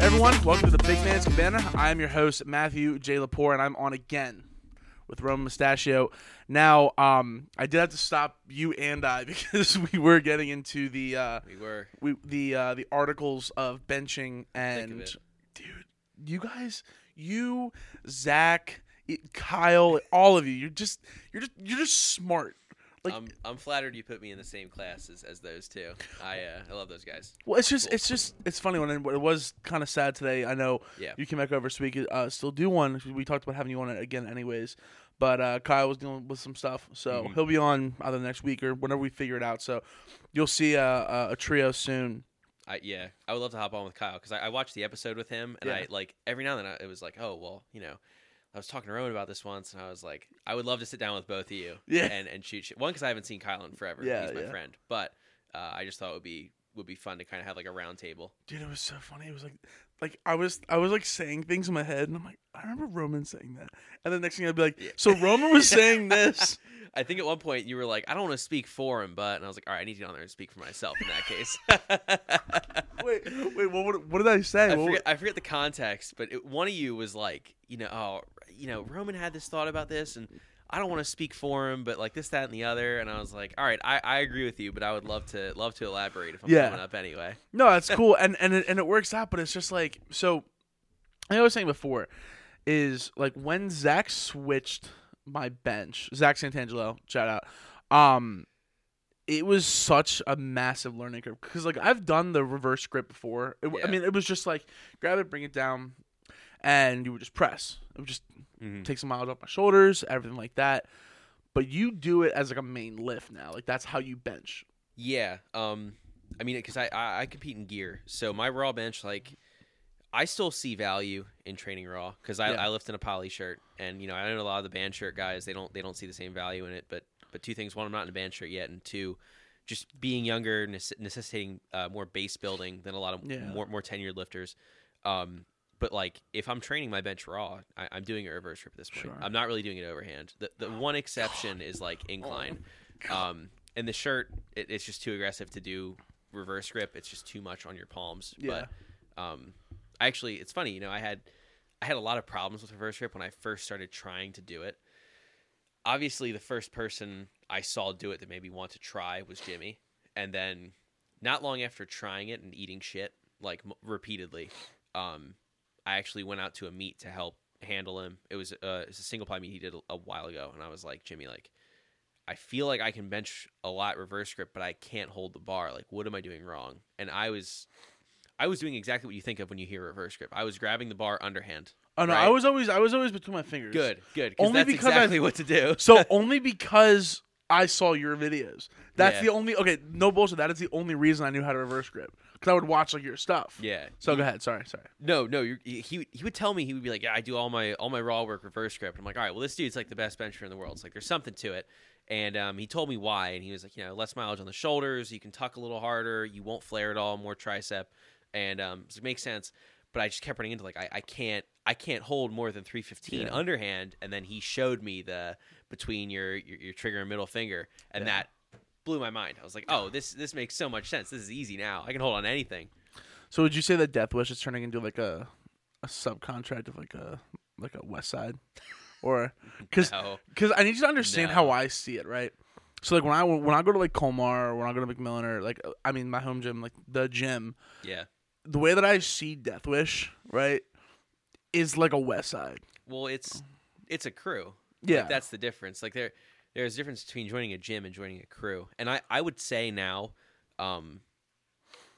Everyone, welcome to the Big Man's Cabana. I am your host, Matthew J. Lepore, and I'm on again with Roman Mustaccio. Now, um, I did have to stop you and I because we were getting into the uh, We were. we the uh, the articles of benching and it. dude, you guys, you, Zach, Kyle, all of you, you're just you're just you're just smart. Like, I'm I'm flattered you put me in the same class as, as those two. I uh, I love those guys. well, it's just it's just it's funny when it, it was kind of sad today. I know Yeah. you came back over so we could uh, still do one. We talked about having you on it again, anyways. But uh, Kyle was dealing with some stuff, so Mhm. he'll be on either next week or whenever we figure it out. So you'll see a, a, a trio soon. I yeah. I would love to hop on with Kyle because I, I watched the episode with him and Yeah. I like every now and then I, it was like oh well you know. I was talking to Rowan about this once, and I was like, I would love to sit down with both of you, Yeah. and, and shoot shit. One because I haven't seen Kyle in forever. Yeah, he's my yeah. friend, but uh, I just thought it would be would be fun to kind of have like a round table. Dude, it was so funny. It was like, like I was, I was like saying things in my head, and I'm like, I remember Roman saying that, and the next thing I'd be like, so Roman was saying this. I think at one point you were like, I don't want to speak for him, but and I was like, all right, I need to get on there and speak for myself in that case. wait, wait, what, what, what did I say? I forget, I forget the context, but it, one of you was like, you know, oh, you know, Roman had this thought about this, and I don't want to speak for him, but like this, that, and the other. And I was like, all right, I, I agree with you, but I would love to love to elaborate if I'm Yeah. coming up anyway. No, that's cool, and and it, and it works out. But it's just like so. I was saying before, is like when Zach switched my bench, Zach Santangelo, shout out. Um, it was such a massive learning curve because like I've done the reverse grip before. It, w I Yeah. mean, it was just like grab it, bring it down, and you would just press. It would just Mhm. take some miles off my shoulders, everything like that. But you do it as like a main lift now. Like that's how you bench. Yeah. Um. I mean, because I, I I compete in gear, so my raw bench, like, I still see value in training raw because I, Yeah. I lift in a poly shirt, and you know I know a lot of the band shirt guys they don't they don't see the same value in it. But but two things: one, I'm not in a band shirt yet, and two, just being younger necess- necessitating uh, more base building than a lot of Yeah. more more tenured lifters. Um. But like, if I'm training my bench raw, I, I'm doing a reverse grip at this point. Sure. I'm not really doing it overhand. The the one exception is like incline. Um, and the shirt, it, it's just too aggressive to do reverse grip. It's just too much on your palms. Yeah. But um, I actually, it's funny. You know, I had I had a lot of problems with reverse grip when I first started trying to do it. Obviously, the first person I saw do it that made me want to try was Jimmy, and then not long after trying it and eating shit like m- repeatedly, um, I actually went out to a meet to help handle him. It was uh, it's a single ply meet he did a, while ago, and I was like, Jimmy, like, I feel like I can bench a lot reverse grip, but I can't hold the bar. Like, what am I doing wrong? And I was, I was doing exactly what you think of when you hear reverse grip. I was grabbing the bar underhand. Oh no, Right. I was always I was always between my fingers. Good, good. Only that's because I- exactly what to do. So only because I saw your videos. That's Yeah. the only okay. No bullshit. That is the only reason I knew how to reverse grip because I would watch like your stuff. yeah. So go ahead. Sorry. Sorry. No, no. You're, he he would tell me he would be like, yeah, I do all my all my raw work reverse grip. I'm like, all right, well, this dude's like the best bencher in the world. It's like there's something to it. And um, he told me why, and he was like, you know, less mileage on the shoulders. You can tuck a little harder. You won't flare at all. More tricep, and um, so it makes sense. But I just kept running into like I, I can't I can't hold more than 315 Yeah. underhand. And then he showed me the between your your, your trigger and middle finger, and Yeah. that blew my mind. I was like, oh, this this makes so much sense. This is easy now. I can hold on to anything. So would you say that Death Wish is turning into like a a subcontract of like a like a West Side, or because No. because I need you to understand how I see it, right? So like when I when I go to like Colmar or when I go to McMillan or like I mean my home gym like the gym, Yeah. the way that I see Death Wish, right, is like a West Side. Well, it's it's a crew. Yeah. Like, that's the difference. Like there there's a difference between joining a gym and joining a crew. And I I would say now um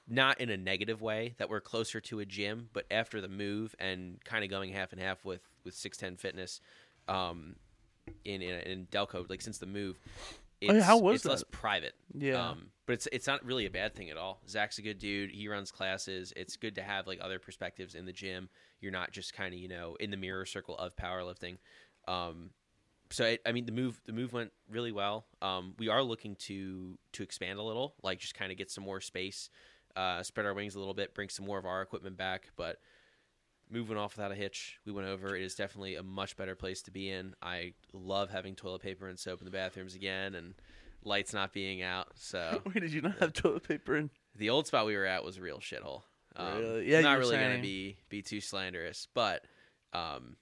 not in a negative way that we're closer to a gym, but after the move and kind of going half and half with with 610 Fitness um in in, in Delco like since the move it's, Oh, yeah, how was it's less that? private. Yeah. Um, but it's it's not really a bad thing at all. Zach's a good dude. He runs classes. It's good to have like other perspectives in the gym. You're not just kind of you know in the mirror circle of powerlifting. Um, so it, I mean the move the move went really well. Um, we are looking to to expand a little, like just kind of get some more space, uh, spread our wings a little bit, bring some more of our equipment back. But moving off without a hitch. We went over. It is definitely a much better place to be in. I love having toilet paper and soap in the bathrooms again, and lights not being out. So Wait, did you not have toilet paper in? the old spot we were at was a real shithole. Um, Really? Yeah, not really saying. gonna be be too slanderous, but um,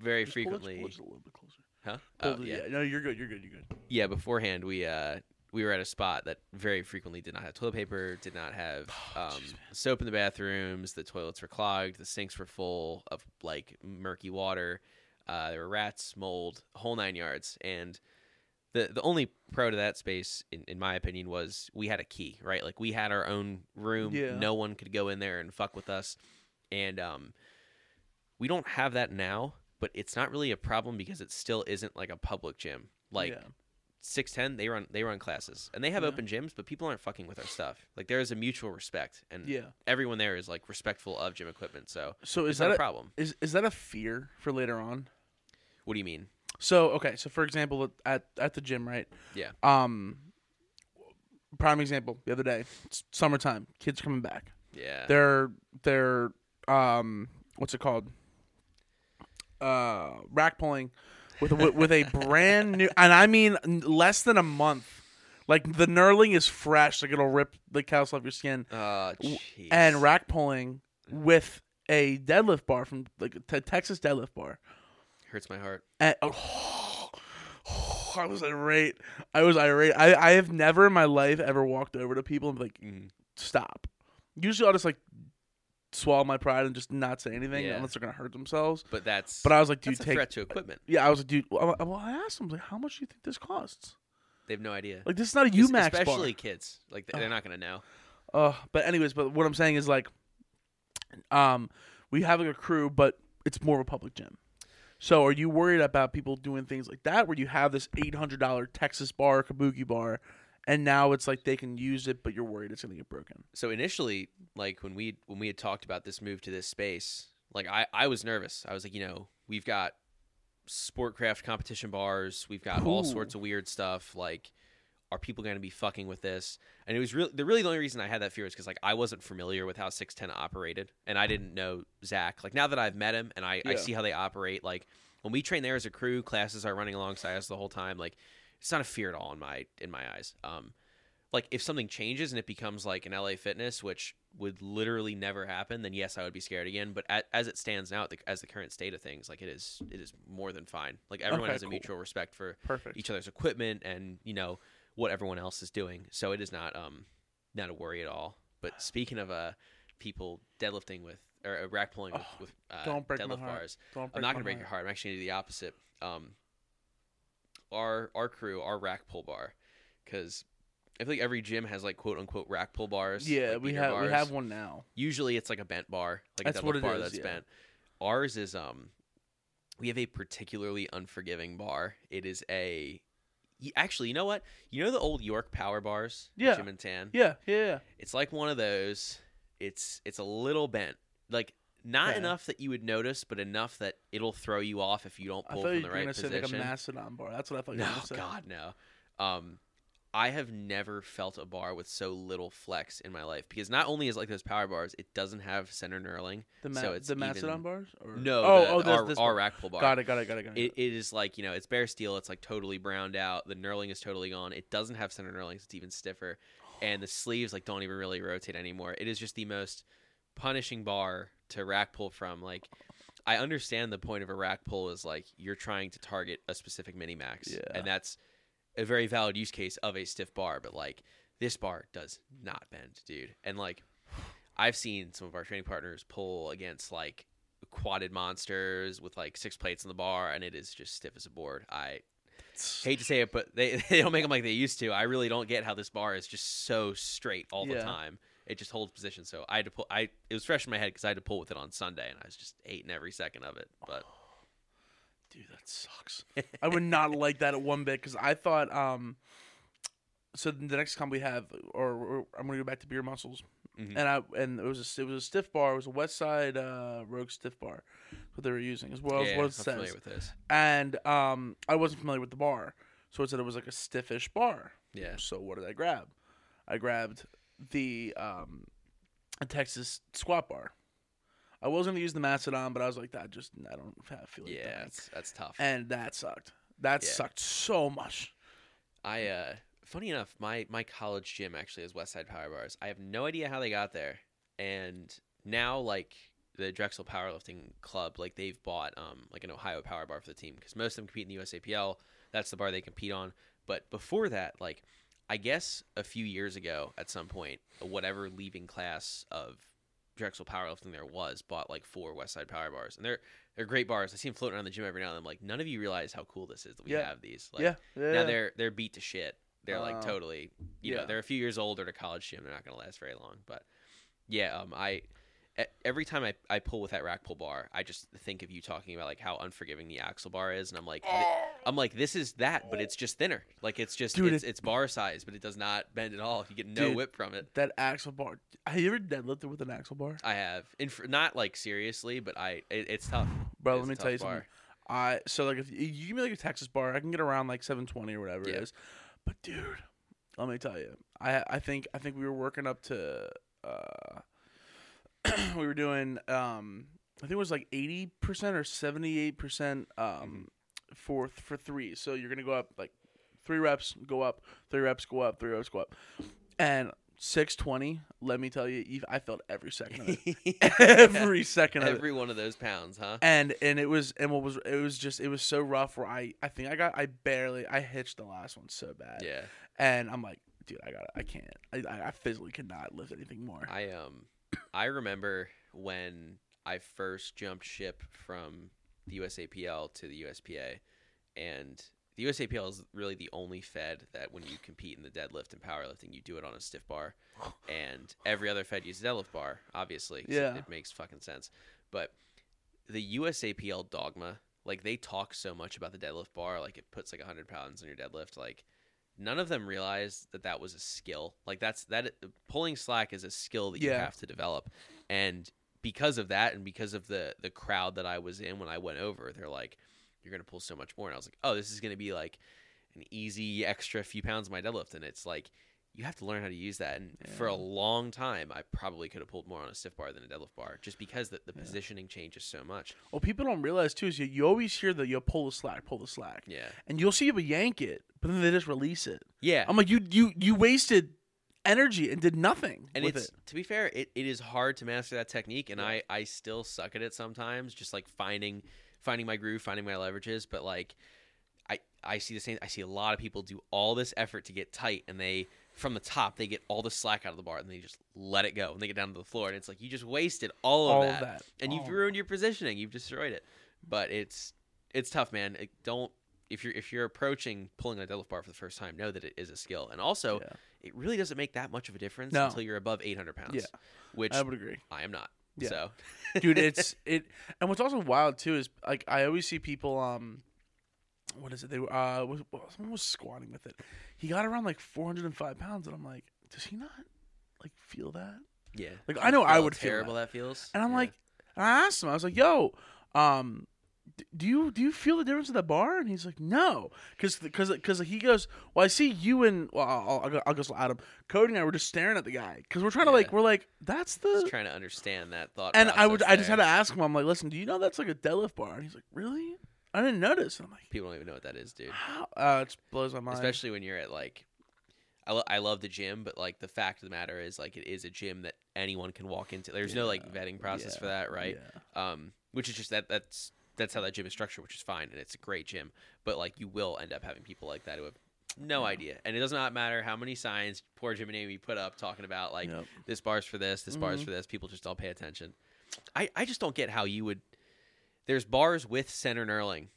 very Just pull it- frequently, pull it a little bit closer. Huh? Oh, yeah. yeah. No, you're good. You're good. You're good. yeah. Beforehand, we uh we were at a spot that very frequently did not have toilet paper, did not have Oh, um, jeez, soap in the bathrooms. The toilets were clogged. The sinks were full of like murky water. Uh, there were rats, mold, whole nine yards. And the the only pro to that space, in, in my opinion, was we had a key. Right, like we had our own room. Yeah. No one could go in there and fuck with us. And um, we don't have that now. But it's not really a problem because it still isn't like a public gym. Like yeah. six ten, they run they run classes and they have Yeah. open gyms, but people aren't fucking with our stuff. Like there is a mutual respect, and Yeah. everyone there is like respectful of gym equipment. So So is not that a a, problem. is is that a fear for later on? What do you mean? So okay, so for example, at at the gym, right? Yeah. Um, prime example. The other day, it's summertime, kids coming back. Yeah, They're they're um, what's it called? Uh, rack pulling with a, with a brand new, and I mean less than a month. Like the knurling is fresh, like it'll rip the callus off your skin. uh, w- jeez. And rack pulling with a deadlift bar from like a Texas deadlift bar. hurts my heart. And, oh, I was irate. I was irate. I, I have never in my life ever walked over to people and be like, Mhm. stop. Usually I'll just like swallow my pride and just not say anything Yeah. unless they're gonna hurt themselves. But that's But I was like, dude, that's a take. threat to equipment. Yeah, I was like, dude. Well, I- well, I asked them like, how much do you think this costs? They have no idea. Like, this is not a Es- UMax especially kids. Like they're not gonna know. Uh, but anyways, but what I'm saying is like, um, we have like a crew, but it's more of a public gym. So are you worried about people doing things like that where you have this eight hundred dollar Texas bar, Kabuki bar, and now it's like they can use it, but you're worried it's gonna get broken? So initially, like when we when we had talked about this move to this space, like I I was nervous. I was like, you know, we've got sportcraft competition bars, we've got all sorts of weird stuff. Like, are people going to be fucking with this? And it was really the really the only reason I had that fear is because like I wasn't familiar with how six ten operated, and I didn't know Zach. Like now that I've met him and I I see how they operate, like when we train there as a crew, classes are running alongside us the whole time. Like it's not a fear at all in my in my eyes. Um, like if something changes and it becomes like an LA Fitness, which would literally never happen, then yes, I would be scared again. But a as it stands now, the, as the current state of things, like it is, it is more than fine. Like everyone Okay, has a cool. mutual respect for Perfect. each other's equipment and you know what everyone else is doing. So it is not um not a worry at all. But speaking of uh people deadlifting with or uh, rack pulling with, Oh, with uh, don't break my deadlift heart. bars, Don't I'm not gonna break your heart. I'm actually gonna do the opposite. Um, our our crew, our rack pull bar, because I feel like every gym has like quote unquote rack pull bars. Yeah, like we have we have one now. Usually it's like a bent bar, like That's a what it bar is, that's yeah. bent. Ours is um, we have a particularly unforgiving bar. It is a actually, you know what? You know the old York Power bars, Yeah. Jim and Tan. Yeah, yeah, yeah. It's like one of those. It's it's a little bent, like not Okay. enough that you would notice, but enough that it'll throw you off if you don't I pull thought from you the were right gonna say like a position. mastodon bar. That's what I thought you were no, say. God, no. Um, I have never felt a bar with so little flex in my life because not only is like those power bars, it doesn't have center knurling. The ma- so it's the even- bars. Or? No, Oh, the, oh, our, this our one. rack pull bar. Got it. Got it. Got it. Got it. It, it is like you know, it's bare steel. It's like totally browned out. The knurling is totally gone. It doesn't have center knurlings. It's even stiffer, and the sleeves like don't even really rotate anymore. It is just the most punishing bar to rack pull from. Like, I understand the point of a rack pull is like you're trying to target a specific mini max, Yeah. and that's a very valid use case of a stiff bar. But like this bar does not bend, dude. And like I've seen some of our training partners pull against like quadded monsters with like six plates in the bar, and it is just stiff as a board. I hate to say it, but they, they don't make them like they used to. I really don't get how this bar is just so straight all the time. It just holds position. So I had to pull. I it was fresh in my head because I had to pull with it on Sunday, and I was just hating every second of it. But Dude, that sucks. I would not like that at one bit because I thought. um So the next comp we have, or, or I'm gonna go back to beer muscles, Mhm. and I and it was a, it was a stiff bar. It was a West Side uh, Rogue stiff bar. What they were using as well as yeah, what it says. with this. And um, I wasn't familiar with the bar, so it said it was like a stiffish bar. Yeah, So what did I grab? I grabbed the um, a Texas squat bar. I was gonna use the Macedon, but I was like, that just I don't have- feel like Yeah, that. that's, that's tough. and that sucked. That Yeah. sucked so much. I uh funny enough, my my college gym actually has Westside Power Bars. I have no idea how they got there. And now like the Drexel Powerlifting Club, like they've bought um like an Ohio Power Bar for the team because most of them compete in the USAPL. That's the bar they compete on. But before that, like I guess a few years ago at some point, whatever leaving class of Drexel Powerlifting there was bought like four Westside Power Bars. And they're they're great bars. I see them floating around the gym every now and then. I'm like, none of you realize how cool this is that we Yeah. have these. Like, yeah, yeah. now they're they're beat to shit. They're like Uh, totally, you yeah. know, they're a few years older a college gym. They're not going to last very long. But yeah, um, I every time I, I pull with that rack pull bar, I just think of you talking about like how unforgiving the axle bar is, and I'm like, th- I'm like, this is that, but it's just thinner. Like it's just Dude, it's, it's bar size, but it does not bend at all. You get no Dude. whip from it. that axle bar. Have you ever deadlifted with an axle bar, I have, in fr- not like seriously, but I it, it's tough. bro? It's Let me tell you bar. something. I so like if you you give me like a Texas bar, I can get around like 720 or whatever Yeah. it is. But dude, let me tell you, I I think I think we were working up to uh we were doing um I think it was like 80% or 78% Mm-hmm. um for for 3. So you're going to go up like 3 reps, go up, 3 reps, go up, 3 reps, go up. And 620, let me tell you, I felt every second of it. every second of it every one of those pounds, huh? and and it was and what was it was just it was so rough where I I think I got I barely I hitched the last one so bad Yeah. and I'm like dude I got I can't I I I physically cannot lift anything more I um I remember when I first jumped ship from the USAPL to the USPA and the USAPL is really the only fed that when you compete in the deadlift and powerlifting you do it on a stiff bar and every other fed uses a deadlift bar obviously Yeah. it makes fucking sense but the USAPL dogma like they talk so much about the deadlift bar like it puts like 100 pounds on your deadlift like none of them realize that that was a skill. Like that's that pulling slack is a skill that you Yeah. have to develop. And because of that and because of the the crowd that i was in when i went over they're like you're gonna pull so much more. And i was like oh this is gonna be like an easy extra few pounds of my deadlift. And it's like you have to learn how to use that. And for a long time i probably could have pulled more on a stiff bar than a deadlift bar just because the, the Yeah. positioning changes so much. Well people don't realize too is you, you always hear that you pull the slack pull the slack. Yeah. And you'll see people yank it but then they just release it. Yeah. I'm like you you you wasted energy and did nothing and with it's it. to be fair it, it is hard to master that technique and Yeah. i i still suck at it sometimes just like finding finding my groove finding my leverages. But like i i see the same i see a lot of people do all this effort to get tight and they from the top they get all the slack out of the bar and they just let it go and they get down to the floor and it's like you just wasted all of all that, that and you've ruined your positioning you've destroyed it but it's it's tough man It- don't if you're if you're approaching pulling a deadlift bar for the first time know that it is a skill and also Yeah. it really doesn't make that much of a difference No. until you're above 800 pounds Yeah. which I would agree I am not. Yeah. So, dude it's it and what's also wild too is like i always see people um what is it they were uh was, well, someone was squatting with it he got around like 405 pounds and i'm like does he not like feel that yeah. Like, I know I would feel terrible that, feels. and i'm Yeah. like and i asked him i was like yo um do you do you feel the difference of the bar? And he's like, no, because because because he goes, well, I see you and well, I'll, I'll, go, I'll go Adam, Cody and I were just staring at the guy because we're trying to like we're like that's the just trying to understand that thought. and I would process I just had to ask him. I'm like, listen, do you know that's like a deadlift bar? And he's like, really? I didn't notice. I'm like, People don't even know what that is, dude. how? Uh, it blows my mind. Especially when you're at like, I, lo- I love the gym, but like the fact of the matter is like it is a gym that anyone can walk into. There's no like vetting process for that, right? Yeah. Um, which is just that that's that's how that gym is structured, which is fine, and it's a great gym. But like you will end up having people like that who have no idea, and it does not matter how many signs poor Jim and Amy put up talking about like Yep. this bar's for this, this bar's Mhm. for this. People just don't pay attention. I, I just don't get how you would. There's bars with center knurling,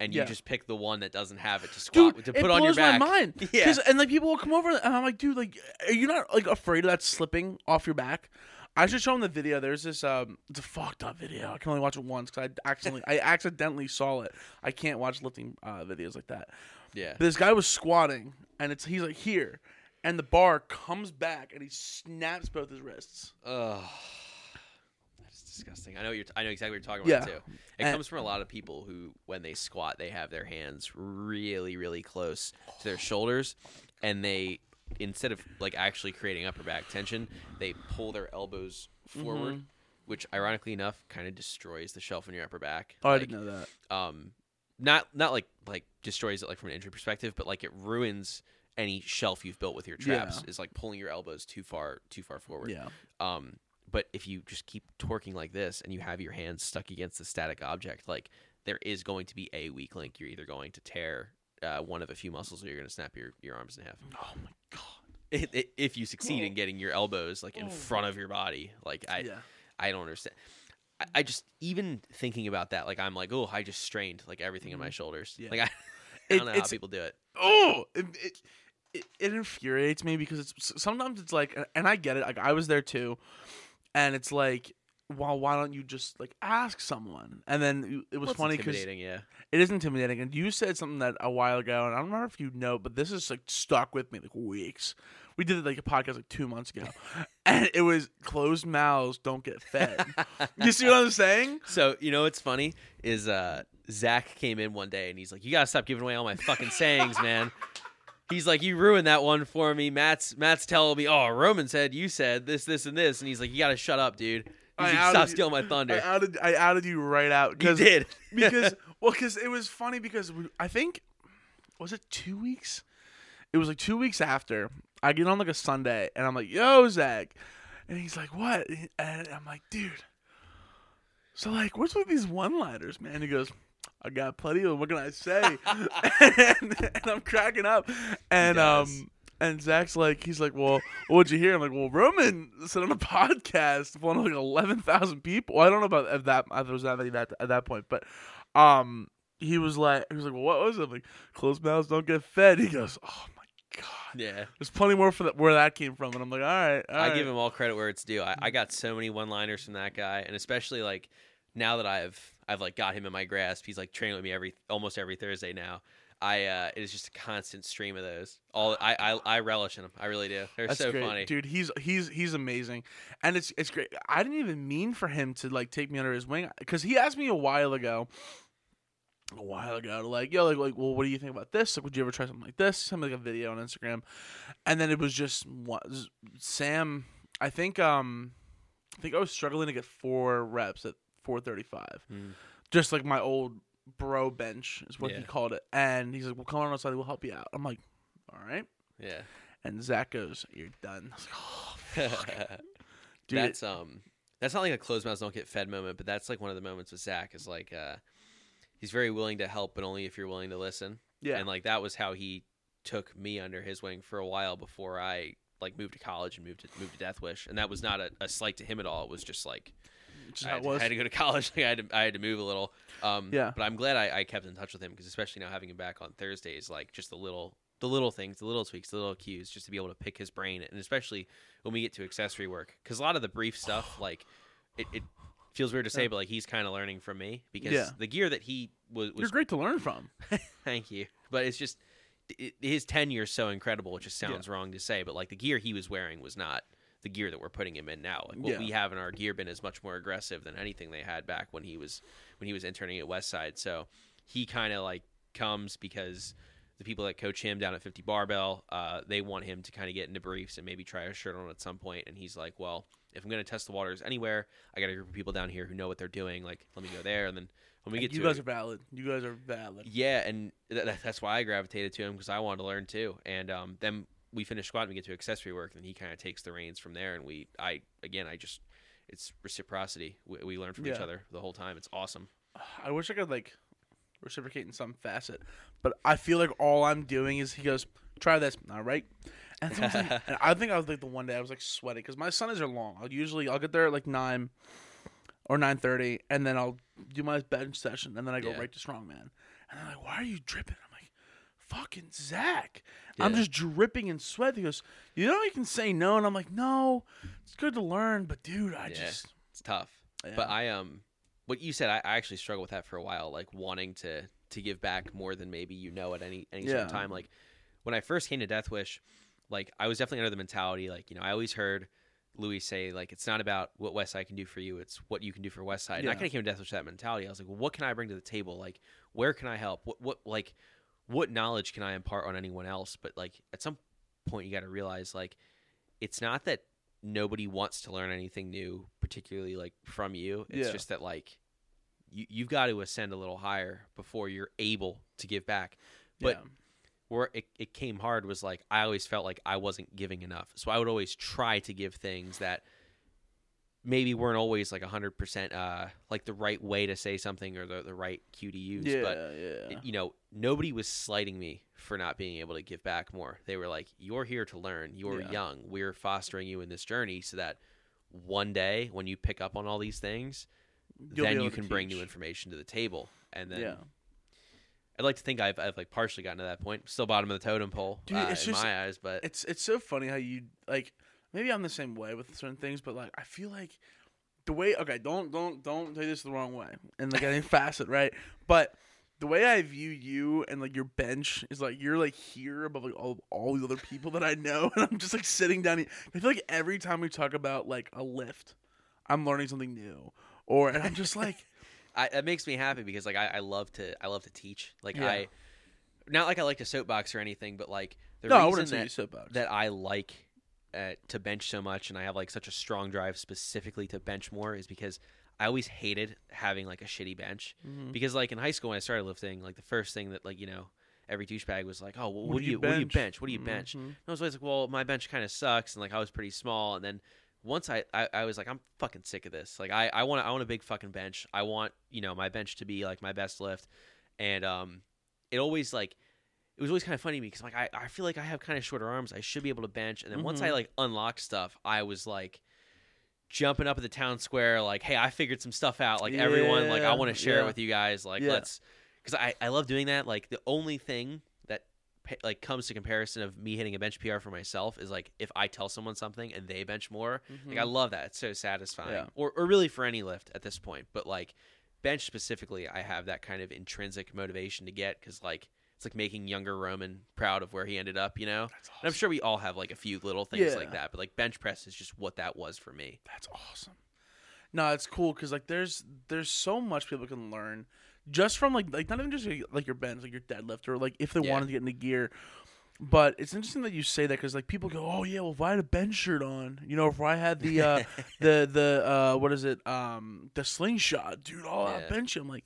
and you Yeah. just pick the one that doesn't have it to squat Dude, to it put blows on your back. my mind. Yeah. and like people will come over and I'm like, dude, like, are you not like afraid of that slipping off your back? I should show them the video. There's this um, it's a fucked up video. I can only watch it once because I accidentally I accidentally saw it. I can't watch lifting uh, videos like that. Yeah. This guy was squatting and it's he's like here, and the bar comes back and he snaps both his wrists. Ugh. Disgusting. I know you're. I know exactly what you're talking about Yeah. too. It And- comes from a lot of people who, when they squat, they have their hands really, really close to their shoulders, and they instead of like actually creating upper back tension, they pull their elbows forward, Mhm. which ironically enough kind of destroys the shelf in your upper back. Oh, I didn't know that. um not not like like destroys it like from an injury perspective but like it ruins any shelf you've built with your traps Yeah. is like pulling your elbows too far too far forward Yeah. um but if you just keep torquing like this and you have your hands stuck against the static object like there is going to be a weak link you're either going to tear uh, one of a few muscles or you're going to snap your, your arms in half Oh my god. if, if- if you succeed in getting your elbows like in Oh. front of your body like i yeah. I don't understand. I, I just even thinking about that, like I'm like, oh, I just strained like everything in my shoulders. Mm-hmm. Yeah. Like I, I don't know how people do it. oh it, it, it, it infuriates me because it's sometimes it's like and I get it like I was there too and it's like well why don't you just like ask someone and then it was Well, funny because yeah. it is intimidating and you said something that a while ago and I don't know if you know but this is like stuck with me like weeks we did like a podcast like two months ago and it was closed mouths don't get fed you see what I'm saying So you know what's funny is uh Zach came in one day and he's like, "You gotta stop giving away all my fucking sayings, man." He's like, "You ruined that one for me." Matt's Matt's telling me, "Oh, Roman said you said this, this, and this," and he's like, "You gotta shut up, dude." He's I like, "Stop you- stealing my I thunder." outed I outed you right out You because did. because well because it was funny because we, i think was it two weeks? It was like two weeks after i get on like a sunday and i'm like yo zach. And he's like what? And i'm like dude. So like what's with these one liners man? He goes i got plenty of them what can i say and, and i'm cracking up and um and Zach's like, he's like, well, what'd you hear? I'm like, well, Roman said on a podcast, one of like eleven thousand people. Well, I don't know about if that. I thought was that many that at that point, but um, he was like, he was like, well, what was it? I'm like, closed mouths don't get fed. He goes, oh my god, yeah. there's plenty more for that where that came from, and I'm like, all right, all I right. give him all credit where it's due. I, I got so many one-liners from that guy, and especially like now that I've I've like got him in my grasp, he's like training with me every almost every Thursday now. I uh, it is just a constant stream of those. All I I, I relish in them. I really do. They're That's so great. funny. dude. He's he's he's amazing, and it's it's great. I didn't even mean for him to like take me under his wing because he asked me a while ago, a while ago, like yo, like like, well, what do you think about this? Like, would you ever try something like this? Me like a video on Instagram, and then it was just what Sam. I think um, I think I was struggling to get four reps at four thirty five, Mm. just like my old bro bench is what he called it, and he's like, well, come on outside, we'll help you out. I'm like, all right. Yeah. And Zach goes, "You're done." I was like, oh, dude. that's um that's not like a closed mouths don't get fed moment, but that's like one of the moments with Zach is like uh he's very willing to help, but only if you're willing to listen. yeah, And like that was how he took me under his wing for a while before I like moved to college and moved to moved to Death Wish. And that was not a, a slight to him at all. It was just like just I had, it was. I had to go to college. I had to, I had to move a little. Um, Yeah. But I'm glad I, I kept in touch with him because especially now having him back on Thursdays, like just the little the little things, the little tweaks, the little cues, just to be able to pick his brain, and especially when we get to accessory work, because a lot of the brief stuff, like it, it feels weird to say, Yeah. but like he's kind of learning from me because Yeah. the gear that he was, was You're great to learn from. Thank you. But it's just it, his tenure is so incredible. It just sounds wrong to say, but like the gear he was wearing was not the gear that we're putting him in now. Like what Yeah. we have in our gear bin is much more aggressive than anything they had back when he was when he was interning at Westside. So he kind of like comes because the people that coach him down at 50 Barbell, uh, they want him to kind of get into briefs and maybe try a shirt on at some point. And he's like, well, if I'm going to test the waters anywhere, I got a group of people down here who know what they're doing. Like, let me go there. And then when we get you to guys it, are valid. You guys are valid. yeah, and th- th- that's why I gravitated to him because I wanted to learn too. And um, then we finish squat and we get to accessory work, and he kind of takes the reins from there. And we, I again, I just, it's reciprocity. We, we learn from each other the whole time. It's awesome. I wish I could like reciprocate in some facet, but I feel like all I'm doing is he goes, "Try this." All right. And, sometimes- and I think I was like the one day I was like sweating because my Sundays are long. I'll usually I'll get there at like nine or nine thirty, and then I'll do my bench session, and then I go Yeah. right to strongman. And they're like, "Why are you dripping?" "Fucking Zach." I'm just dripping in sweat. He goes, "You know you can say no," and I'm like, "No, it's good to learn, but dude, I Yeah. just." It's tough. Yeah. But I um, what you said, I, I actually struggle with that for a while, like wanting to to give back more than maybe you know at any any certain Yeah. time. Like when I first came to Death Wish, like I was definitely under the mentality, like you know, I always heard Louie say like it's not about what Westside can do for you, it's what you can do for west Westside. And I kind of came to Death Wish with that mentality. I was like, well, what can I bring to the table? Like, where can I help? What what like what knowledge can I impart on anyone else? But like at some point, you got to realize like it's not that nobody wants to learn anything new, particularly like from you. It's Yeah. just that like you you've got to ascend a little higher before you're able to give back. But yeah. where it, it came hard was like I always felt like I wasn't giving enough. So I would always try to give things that maybe weren't always like 100% uh like the right way to say something or the, the right cue to use yeah, but yeah. you know nobody was slighting me for not being able to give back more. They were like you're here to learn. You're Yeah. young. We're fostering you in this journey so that one day when you pick up on all these things You'll then you can bring new information to the table. And then i'd like to think i've, I've like partially gotten to that point. Still bottom of the totem pole Dude, uh, in just- my eyes but It's it's so funny how you like maybe I'm the same way with certain things, but like I feel like the way okay, don't don't don't take this the wrong way. And like any facet, right? But the way I view you and like your bench is like you're like here above like all, all the other people that I know, and I'm just like sitting down. here. I feel like every time we talk about like a lift, I'm learning something new, or and I'm just like, I, that makes me happy because like I, I love to I love to teach. Like Yeah. I, not like I like to soapbox or anything, but like the no, reason wouldn't that, soapbox. that I like uh, to bench so much and I have like such a strong drive specifically to bench more is because I always hated having like a shitty bench Mhm. because like in high school when I started lifting, like the first thing that like you know every douchebag was like, oh, well, what, What do you you what do you bench? What do you bench? Mhm. And I was always like, well, my bench kind of sucks, and like I was pretty small, and then once I, I, I was like, I'm fucking sick of this. Like I, I want I want a big fucking bench. I want you know my bench to be like my best lift, and um, it always like it was always kind of funny to me because like I, I feel like I have kind of shorter arms. I should be able to bench, and then once I Mhm. like unlocked stuff, I was like jumping up at the town square like hey i figured some stuff out like everyone like i want to share it with you guys like Yeah. let's because I, I love doing that like the only thing that like comes to comparison of me hitting a bench pr for myself is like if i tell someone something and they bench more like i Mhm. love that it's so satisfying Yeah. or, or really for any lift at this point but like bench specifically i have that kind of intrinsic motivation to get because like it's like making younger roman proud of where he ended up you know That's and i'm sure we all have like a few little things like that but like bench press is just what that was for me That's awesome. No, it's cool because like there's there's so much people can learn just from like like not even just like, like your bends, like your deadlift, or like if they Yeah. wanted to get into gear. But it's interesting that you say that because like people go, oh yeah, well if I had a bench shirt on, you know, if I had the uh, the the uh, what is it, um, the slingshot, dude, all Yeah. that bench. I'm like,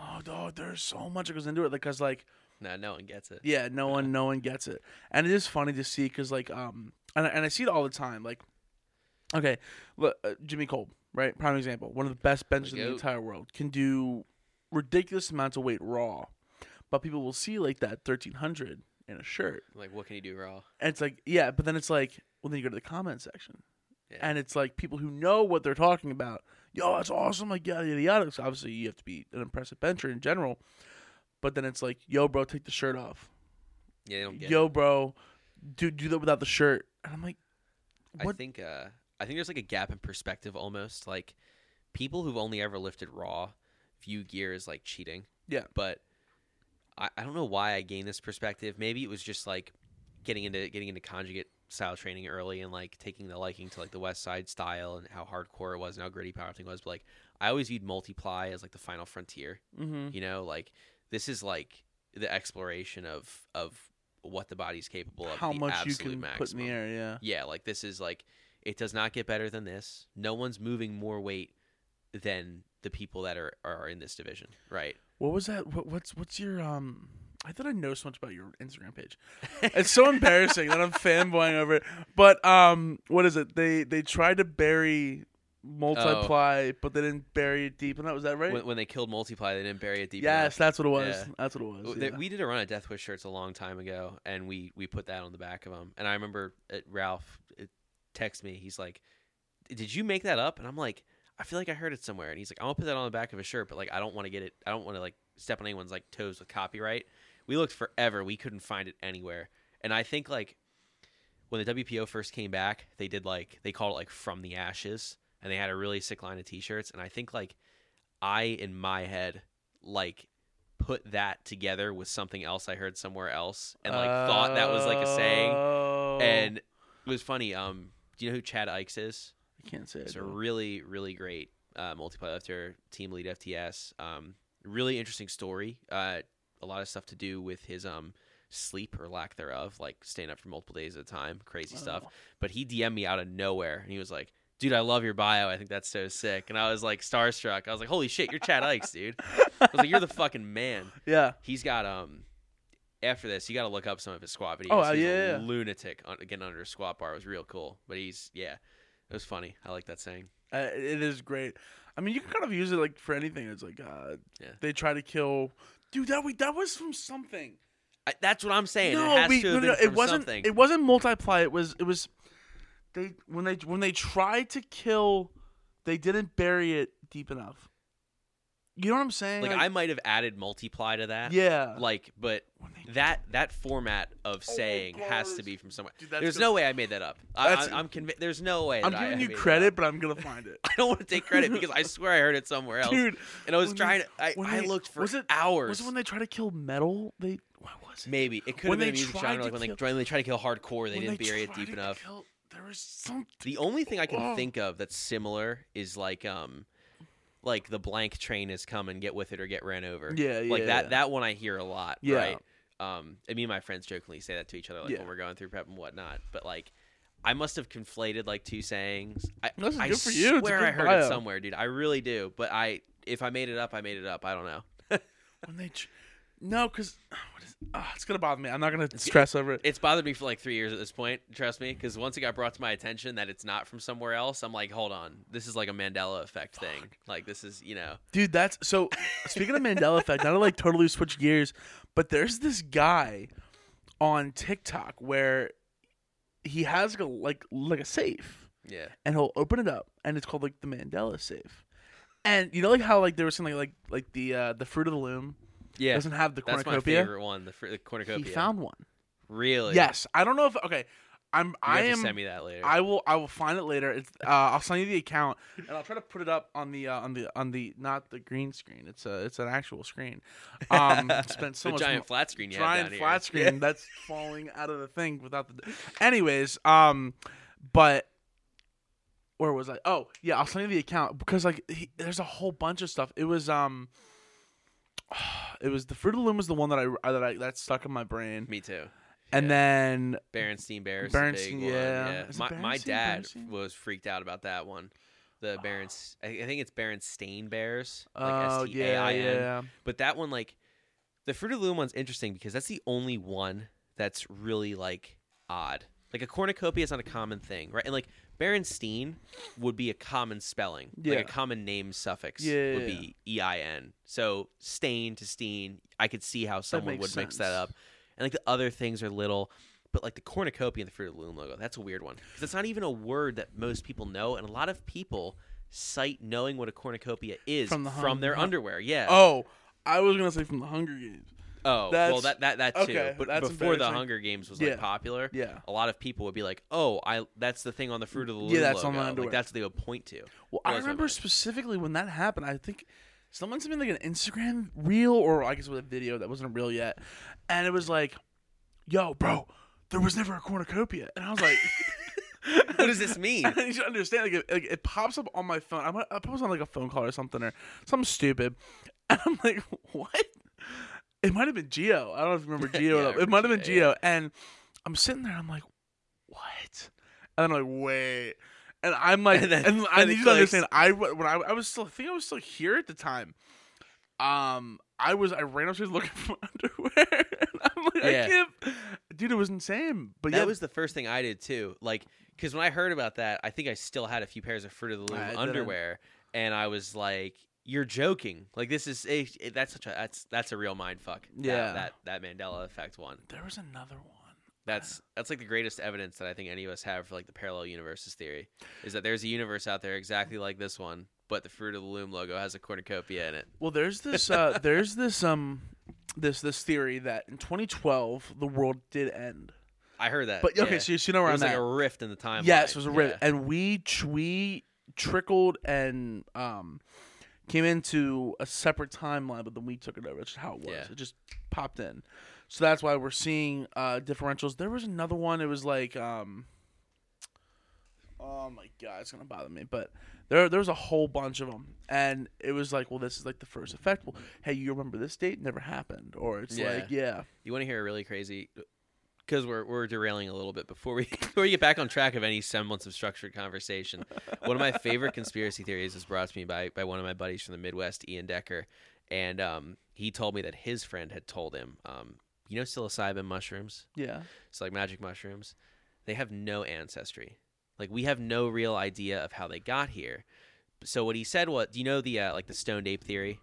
oh dog, there's so much that goes into it because like no no one gets it yeah, no one, no one gets it, and it is funny to see because like, um, and I- and I see it all the time. Like, okay, look, uh, Jimmy Kolb, right, prime example, one of the best benches in the entire world, can do ridiculous amounts of weight raw, but people will see like that thirteen hundred in a shirt, like what can he do raw and it's like, yeah, but then it's like, well, then you go to the comment section, Yeah. and it's like people who know what they're talking about. Yo, that's awesome, like yada yada yada. So obviously, you have to be an impressive bencher in general. But then it's like, yo, bro, take the shirt off yeah they don't get yo, it. bro, do do that without the shirt. And I'm like, I think uh, I think there's like a gap in perspective almost. Like people who've only ever lifted raw view gear as like cheating. Yeah. But I, I don't know why I gained this perspective. Maybe it was just like getting into getting into conjugate style training early and like taking the liking to like the West Side style and how hardcore it was and how gritty powerlifting was. But like I always viewed multiply as like the final frontier. mm-hmm. You know, like this is like the exploration of of what the body's capable of. how much you can maximum put in the air? Yeah, yeah, like this is like it does not get better than this. No one's moving more weight than the people that are are in this division, right? What was that? What, what's what's your um? I thought I know so much about your Instagram page. It's so embarrassing that I'm fanboying over it. But um, what is it? They they tried to bury multiply, but they didn't bury it deep. enough. was that right? When, when they killed Multiply, they didn't bury it deep yes, enough. that's what it was. Yeah. That's what it was. Yeah. We did a run of Death Wish shirts a long time ago, and we we put that on the back of them. And I remember uh, Ralph uh, text me. He's like, "Did you make that up?" And I'm like, "I feel like I heard it somewhere." And he's like, "I'm gonna put that on the back of a shirt, but like I don't want to get it. I don't want to like step on anyone's like toes with copyright." We looked forever. We couldn't find it anywhere. And I think like when the WPO first came back, they did like they called it like from the ashes, and they had a really sick line of T-shirts. And I think like I in my head like put that together with something else I heard somewhere else, and like thought that was like a saying. Oh. And it was funny. Um, do you know who Chad Aichs is? I can't say It's a really really great uh, multiplayer lifter, team lead FTS. Um, really interesting story. Uh, a lot of stuff to do with his um sleep or lack thereof, like staying up for multiple days at a time, crazy stuff. Oh. But he DM'd me out of nowhere and he was like, Dude, I love your bio. I think that's so sick. And I was like starstruck. I was like, Holy shit, you're Chad Aichs, dude. I was like, You're the fucking man. Yeah. He's got um after this, you got to look up some of his squat videos. Oh, he's yeah, lunatic on, getting under a squat bar. It was real cool. But he's yeah, it was funny. I like that saying. Uh, it is great. I mean, you can kind of use it like for anything. It's like uh, Yeah. they try to kill. Dude, that we that was from something. I, that's what I'm saying. no, it has we, no, no, it wasn't. something. It wasn't multiply. It was. It was. They when they when they tried to kill, they didn't bury it deep enough. You know what I'm saying? like I might have added multiply to that. yeah. Like, but When they- that that format of Oh saying has to be from somewhere. Dude, There's gonna- no way I made that up. I, That's- I, I'm convinced. There's no way. I'm that I- I giving you made credit, but I'm gonna find it. I don't want to take credit because I swear I heard it somewhere else. Dude, and I was trying they- to. I, when I they- looked for was it- hours. Was it when they try to kill metal? They what was it? Maybe it could when have been a they music genre, like when they, kill- when they tried to kill hardcore, they didn't bury it deep enough. kill- there was something. The only thing I can Oh. think of that's similar is like um like the blank train is coming, get with it or get ran over. Yeah, Like yeah. that that one I hear a lot, Yeah. right? Um and me and my friends jokingly say that to each other like Yeah. when we're going through prep and whatnot. But like I must have conflated like two sayings. I, This is I good for you. Swear I heard bio. it somewhere, dude. I really do. But I if I made it up, I made it up. I don't know. When they, no, because Oh, it's gonna bother me. I'm not gonna stress over it. It's bothered me for like three years at this point. Trust me, because once it got brought to my attention that it's not from somewhere else, I'm like, hold on, this is like a Mandela effect thing. Like this is, you know, Dude, that's so. Speaking of Mandela effect, not to like totally switch gears, but there's this guy on TikTok where he has like a, like like a safe, yeah, and he'll open it up, and it's called like the Mandela safe. And you know, like how like there was something like like the uh, the fruit of the loom yeah. doesn't have the cornucopia. That's my favorite one, the, fr- the cornucopia. He found one. really. Yes, I don't know if okay. I'm You I am send me that later. I will. I will find it later. It's. Uh, I'll send you the account, and I'll try to put it up on the uh, on the on the not the green screen. It's a it's an actual screen. Um, spent so the much giant mo- flat screen you giant down here. flat screen that's falling out of the thing without the. Anyways, um, but where was I? Oh yeah, I'll send you the account because like he, there's a whole bunch of stuff. It was um. It was the Fruit of the Loom was the one that I that I that stuck in my brain, Me too. and Yeah. then Berenstein Bears. Berenstein, yeah. It My, my dad Berenstein? was freaked out about that one. The ah. Berens, I I think it's Berenstain Bears. Like oh yeah yeah But that one, like, the Fruit of the Loom one's interesting because that's the only one that's really like odd. Like a cornucopia is not a common thing, right? And like Berenstein would be a common spelling, like a common name suffix Yeah, would yeah, be E I N. So stain to steen, I could see how someone would mix that up. And like the other things are little, but like the cornucopia and the Fruit of the Loom logo, that's a weird one because it's not even a word that most people know, and a lot of people cite knowing what a cornucopia is From from, their underwear. Yeah. Oh, I was gonna say from the Hunger Games. Oh, well, that that that too. okay, but that's before the. Hunger Games was Yeah. like popular, Yeah. a lot of people would be like, "Oh, I that's the thing on the Fruit of the Loom Yeah, that's on my underwear. Like that's what they would point to. Well, I remember specifically when that happened. I think someone sent me like an Instagram reel, or I guess with a video that wasn't real yet, and it was like, "Yo, bro, there was never a cornucopia," and I was like. What does this mean? you should understand. Like it, like, it pops up on my phone. I'm, I was on like a phone call or something or something stupid, and I'm like, "What?" It might have been Geo. I don't know if you remember Geo. Yeah, I it might have been Geo, Geo, and I'm sitting there. I'm like, "What?" And I'm like, "Wait." And I'm like, And and, then- I need you to understand. I when I, I was still, I think I was still here at the time. Um, I was, I ran upstairs looking for underwear. and I'm like, Yeah. I can't, dude. It was insane. But that yeah, was the first thing I did too. Like, because when I heard about that, I think I still had a few pairs of Fruit of the I Loom didn't. underwear, and I was like, "You're joking! Like this is a, that's such a that's that's a real mind fuck." Yeah. that that Mandela effect one. there was another one. That's that's like the greatest evidence that I think any of us have for like the parallel universes theory is that there's a universe out there exactly like this one, but the Fruit of the Loom logo has a cornucopia in it. Well, there's this uh there's this um this this theory that in 2012 the world did end. I heard that. But okay, yeah. so you, so you know where it I'm like at. a rift in the timeline. yes, it was a rift, Yeah. and we we trickled and um came into a separate timeline, but then we took it over. That's just how it was. Yeah. It just popped in. So that's why we're seeing uh differentials. There was another one. It was like um Oh my god, it's gonna bother me. But there, there was a whole bunch of them, and it was like, well, this is like the first effect. Well, hey, you remember this date? Never happened. Or it's Yeah. like, yeah, You want to hear a really crazy? Because we're we're derailing a little bit before we before we get back on track of any semblance of structured conversation. one of my favorite conspiracy theories was brought to me by by one of my buddies from the Midwest, Ian Decker, and um, he told me that his friend had told him, um, you know, psilocybin mushrooms, yeah. it's like magic mushrooms, they have no ancestry. Like we have no real idea of how they got here. So what he said was, do you know the uh, like the stoned ape theory?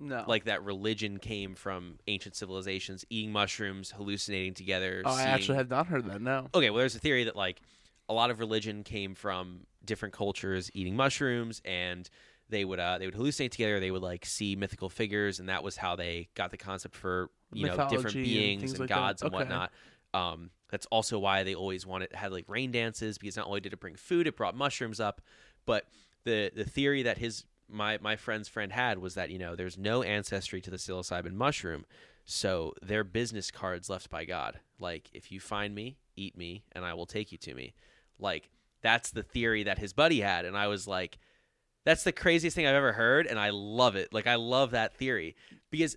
No, like that religion came from ancient civilizations eating mushrooms hallucinating together oh, I actually had not heard that. No. okay well there's a theory that like a lot of religion came from different cultures eating mushrooms and they would uh, they would hallucinate together they would like see mythical figures and that was how they got the concept for you know different Mythology and beings and, like gods and whatnot um, that's also why they always wanted had like rain dances because not only did it bring food it brought mushrooms up but the the theory that his my my friend's friend had was that you know there's no ancestry to the psilocybin mushroom so they're business cards left by god like if you find me eat me and i will take you to me like that's the theory that his buddy had and i was like that's the craziest thing i've ever heard and i love it like i love that theory because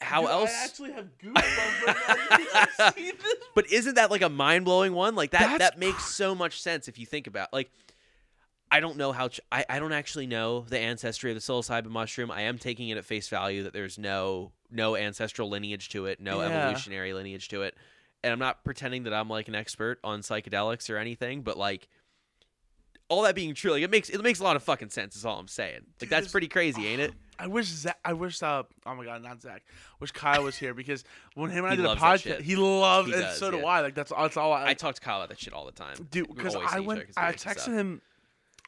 how Dude, else I actually have goosebumps right now. because I've seen this. but isn't that like a mind blowing one? Like that That's that makes so much sense if you think about like I don't know how ch- I I don't actually know the ancestry of the psilocybin mushroom. I am taking it at face value that there's no no ancestral lineage to it, no Yeah. evolutionary lineage to it. And I'm not pretending that I'm like an expert on psychedelics or anything, but like all that being true, like it makes it makes a lot of fucking sense. Is all I'm saying. Like Dude, that's pretty crazy, ain't it? I wish Zach, I wish uh oh my god not Zach wish Kyle was here because when him and I He did a podcast he loves He and does, so do. I like that's that's all I, I talk to Kyle about that shit all the time. dude because I went I texted him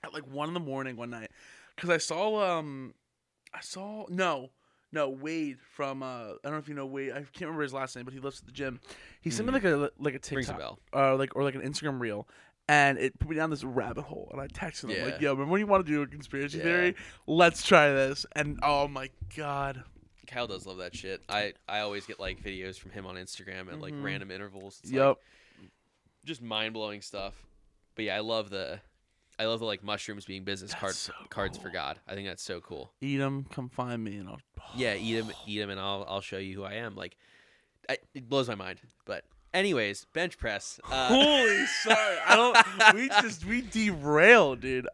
at like one in the morning one night because I saw um I saw no no Wade from uh I don't know if you know Wade I can't remember his last name but he lives at the gym he sent me like a like a TikTok bell. uh like or like an Instagram reel. And it put me down this rabbit hole, and I texted him Yeah. like, "Yo, remember when you want to do a conspiracy Yeah. theory? Let's try this." And oh my god, Kyle does love that shit. I, I always get like videos from him on Instagram at like Mhm. random intervals. It's yep, like, just mind blowing stuff. But yeah, I love the I love the like mushrooms being business That's card so cards for. God. I think that's so cool. eat them, come find me, and I'll. Yeah, eat them, eat them, and I'll I'll show you who I am. Like, I, it blows my mind. But anyways, bench press. Uh, Holy sorry, I don't. We just we derailed, dude.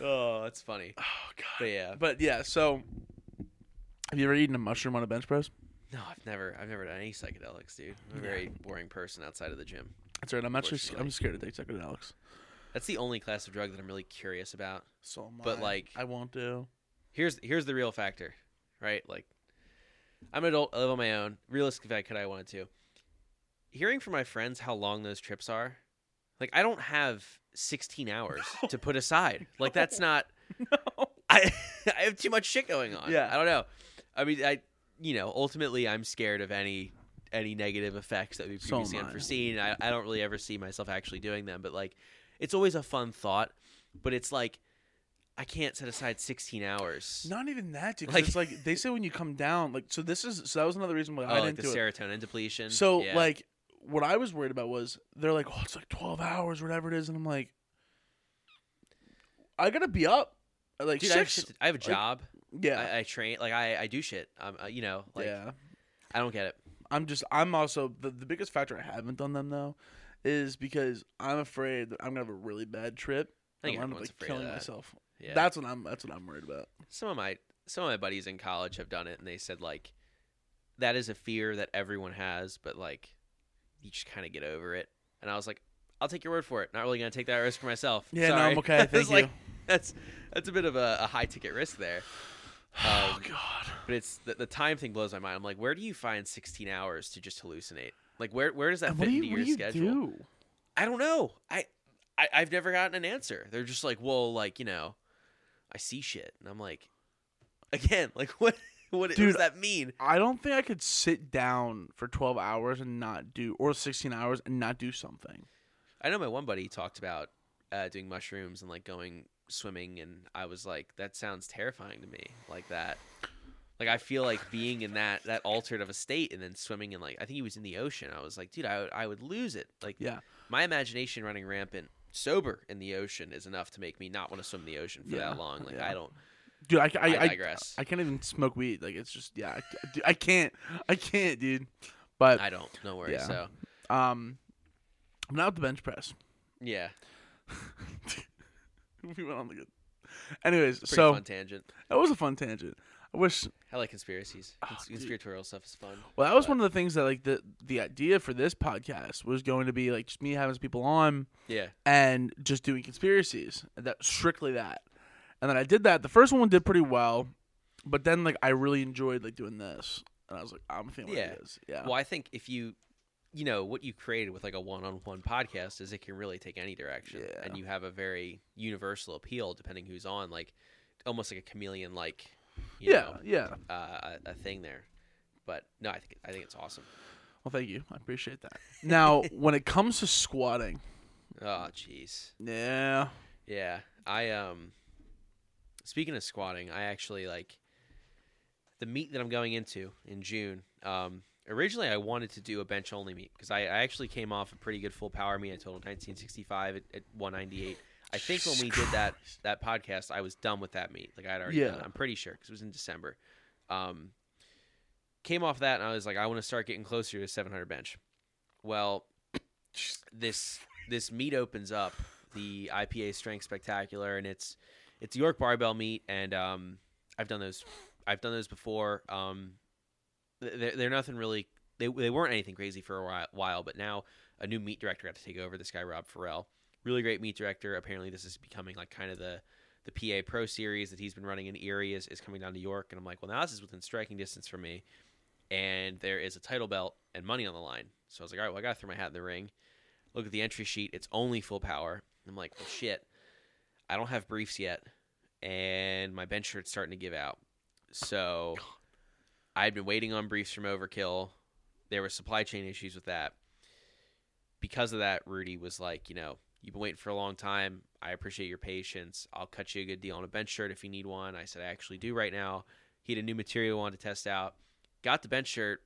oh, that's funny. Oh god. But yeah, But yeah, so have you ever eaten a mushroom on a bench press? no, I've never I've never done any psychedelics, dude. I'm a Yeah. very boring person outside of the gym. That's right. I'm actually I'm scared to take psychedelics. That's the only class of drug that I'm really curious about. So am But, I. like- I won't do. here's here's the real factor, right? Like, I'm an adult, I live on my own. Realistic if I could, I wanted to. Hearing from my friends how long those trips are, like I don't have 16 hours to put aside. Like that's not. No. I I have too much shit going on. Yeah. I don't know. I mean, I you know ultimately I'm scared of any any negative effects that we So am previously I. unforeseen. I I don't really ever see myself actually doing them, but like it's always a fun thought. But it's like I can't set aside 16 hours. Not even that, dude. 'cause Like- it's like they say when you come down, like so. This is so that was another reason why Oh, I like didn't the do it. serotonin depletion. So Yeah. like, what I was worried about was they're like, oh, it's like twelve hours, whatever it is, and I'm like, I gotta be up at like dude, I have, six. shit to- I have a job. yeah, I, I train. Like I, I do shit. Um, uh, you know, like yeah. I don't get it. I'm just I'm also the, the biggest factor I haven't done them though is because I'm afraid that I'm gonna have a really bad trip. I think and I'm everyone's like afraid killing of that. myself. Yeah. That's what I'm that's what I'm worried about. some of my some of my buddies in college have done it, and they said like that is a fear that everyone has, but like you just kind of get over it. And I was like, I'll take your word for it. Not really gonna take that risk for myself. Yeah, no, Sorry. I'm okay. It's Thank you. like, that's that's a bit of a, a high ticket risk there. oh Um, god. But it's the, the time thing blows my mind. I'm like, where do you find 16 hours to just hallucinate? Like, where where does that fit do you into your schedule? do? I don't know. I, I I've never gotten an answer. They're just like, well, like you know, I see shit, and I'm like, again, like what what, what Dude, does that mean? I don't think I could sit down for 12 hours and not do, or 16 hours and not do something. I know my one buddy talked about uh, doing mushrooms and like going swimming, and I was like, that sounds terrifying to me, like that. Like I feel like being in that that altered of a state, and then swimming in like I think he was in the ocean. I was like, dude, I would, I would lose it. Like Yeah. my imagination running rampant sober in the ocean is enough to make me not want to swim in the ocean for Yeah, that long. Like yeah. I don't. dude. I, I, I I, digress. I can't even smoke weed. Like it's just yeah. I, dude, I can't. I can't, dude. But I don't. No worries. Yeah. So um, I'm not with the bench press. yeah, we went on the good. Anyways, pretty so fun tangent. that was a fun tangent. I wish. I like conspiracies. Oh, Cons- dude. conspiratorial stuff is fun. Well, that was But- one of the things that like the the idea for this podcast was going to be like just me having people on Yeah. and just doing conspiracies. That strictly that. And then I did that. The first one did pretty well, but then like I really enjoyed like doing this, and I was like, I'm feeling Yeah. Yeah. Well, I think if you, you know, what you created with like a one-on-one podcast is it can really take any direction, Yeah. and you have a very universal appeal depending who's on, like almost like a chameleon, like you yeah. know, Yeah. uh, a, thing there. But no, I think I think it's awesome. Well, thank you. I appreciate that. Now, when it comes to squatting, Oh, jeez. yeah. Yeah, I um. Speaking of squatting, I actually like the meet that I'm going into in June. Um, originally, I wanted to do a bench only meet because I, I actually came off a pretty good full power meet. I totaled 1965 at, at 198. I think when we did that that podcast, I was done with that meet. Like I'd already Yeah. done. it. I'm pretty sure because it was in December. Um, came off that and I was like, I want to start getting closer to 700 bench. Well, this this meet opens up the IPA Strength Spectacular, and it's it's York Barbell meet, and um, I've done those I've done those before. Um, they're, they're nothing really. They, they weren't anything crazy for a while, while, but now a new meet director got to take over. This guy Rob Farrell, really great meet director. Apparently, this is becoming like kind of the the PA Pro Series that he's been running in Erie is, is coming down to York, and I'm like, well, now this is within striking distance for me, and there is a title belt and money on the line. So I was like, all right, well, I got to throw my hat in the ring. Look at the entry sheet; it's only full power. I'm like, well, shit. I don't have briefs yet, and my bench shirt's starting to give out. So I'd been waiting on briefs from Overkill. There were supply chain issues with that. Because of that, Rudy was like, you know, you've been waiting for a long time. I appreciate your patience. I'll cut you a good deal on a bench shirt if you need one. I said, I actually do right now. He had a new material I wanted to test out. Got the bench shirt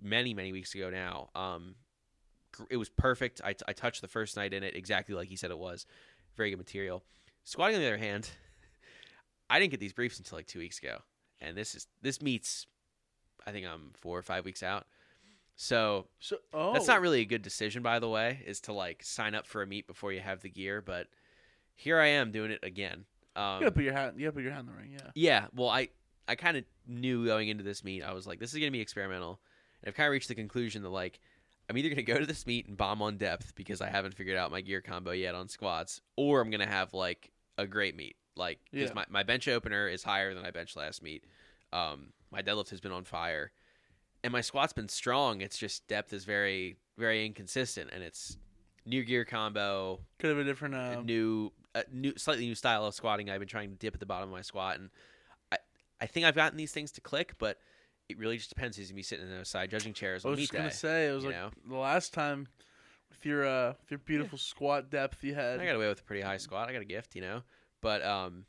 many, many weeks ago now. Um, it was perfect. I, I touched the first night in it exactly like he said it was. Very good material. Squatting on the other hand, I didn't get these briefs until like two weeks ago, and this is this meets. I think I'm four or five weeks out. So So oh, that's not really a good decision, by the way, is to like sign up for a meet before you have the gear. But here I am doing it again. Um, You gotta put your hat. You gotta put your hat in the ring. Yeah. yeah, well, I I kind of knew going into this meet, I was like, this is gonna be experimental, and I've kind of reached the conclusion that like I'm either gonna go to this meet and bomb on depth because I haven't figured out my gear combo yet on squats, or I'm gonna have like a great meet, like because Yeah. my my bench opener is higher than I bench last meet. Um, my deadlift has been on fire, and my squat's been strong. It's just depth is very very inconsistent, and it's new gear combo, Could have a different. a Uh, new, a new, slightly new style of squatting. I've been trying to dip at the bottom of my squat, and I, I think I've gotten these things to click, but it really just depends who's gonna be sitting in those side judging chairs I was just gonna day. say it was like know? the last time with your uh with your beautiful squat depth you had. I got away with a pretty high squat. I got a gift, you know. But um,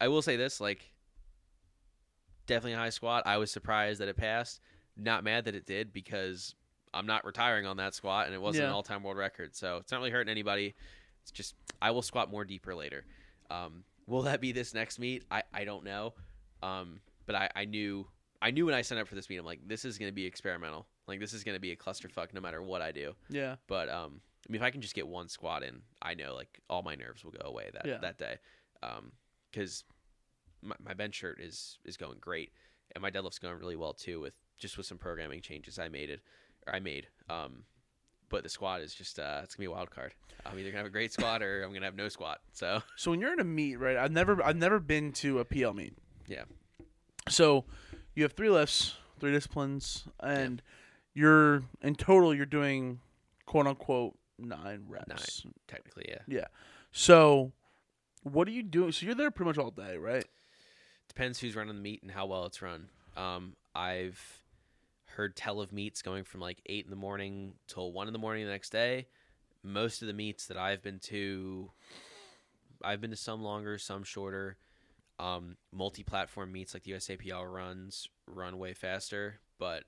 I will say this: like, definitely a high squat. I was surprised that it passed. Not mad that it did because I'm not retiring on that squat, and it wasn't an all-time world record. So it's not really hurting anybody. It's just I will squat more deeper later. Um, will that be this next meet? I I don't know. Um, but I I knew I knew when I signed up for this meet. I'm like, this is going to be experimental. Like this is going to be a clusterfuck no matter what I do. yeah. But um, I mean, if I can just get one squat in, I know like all my nerves will go away that Yeah. that day. Um, because my, my bench shirt is is going great, and my deadlift's going really well too. With just with some programming changes I made it, or I made. Um, but the squat is just uh, it's gonna be a wild card. I'm either gonna have a great squat or I'm gonna have no squat. So So when you're in a meet, right? I've never I've never been to a PL meet. Yeah. So you have three lifts, three disciplines, and you're in total you're doing quote unquote nine reps. Nine, technically, yeah. yeah, So what are you doing? So you're there pretty much all day, right? Depends who's running the meet and how well it's run. Um, I've heard tell of meets going from like eight in the morning till one in the morning the next day. Most of the meets that I've been to, I've been to some longer, some shorter. Um, multi-platform meets like the USAPL runs run way faster, but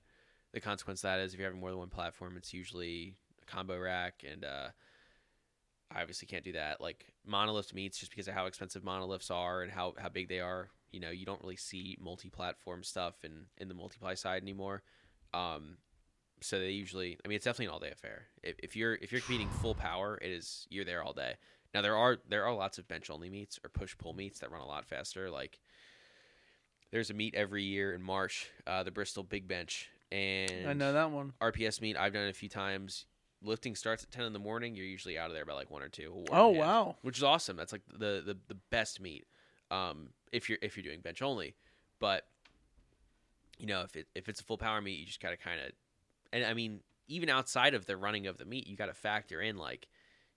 the consequence of that is if you're having more than one platform, it's usually a combo rack, and uh, I obviously can't do that. Like monolith meets, just because of how expensive monoliths are and how, how big they are. You know, you don't really see multi-platform stuff in in the multiply side anymore. Um, so they usually, I mean, it's definitely an all-day affair. If, if you're if you're competing full power, it is you're there all day. Now there are there are lots of bench only meets or push pull meets that run a lot faster. Like there's a meet every year in March, uh, the Bristol Big Bench, and I know that one. RPS meet. I've done it a few times. Lifting starts at ten in the morning. You're usually out of there by like one or two. one Oh and a half, wow. which is awesome. That's like the the, the best meet. Um, if you're if you're doing bench only, but you know if it if it's a full power meet, you just gotta kind of, and I mean even outside of the running of the meet, you got to factor in like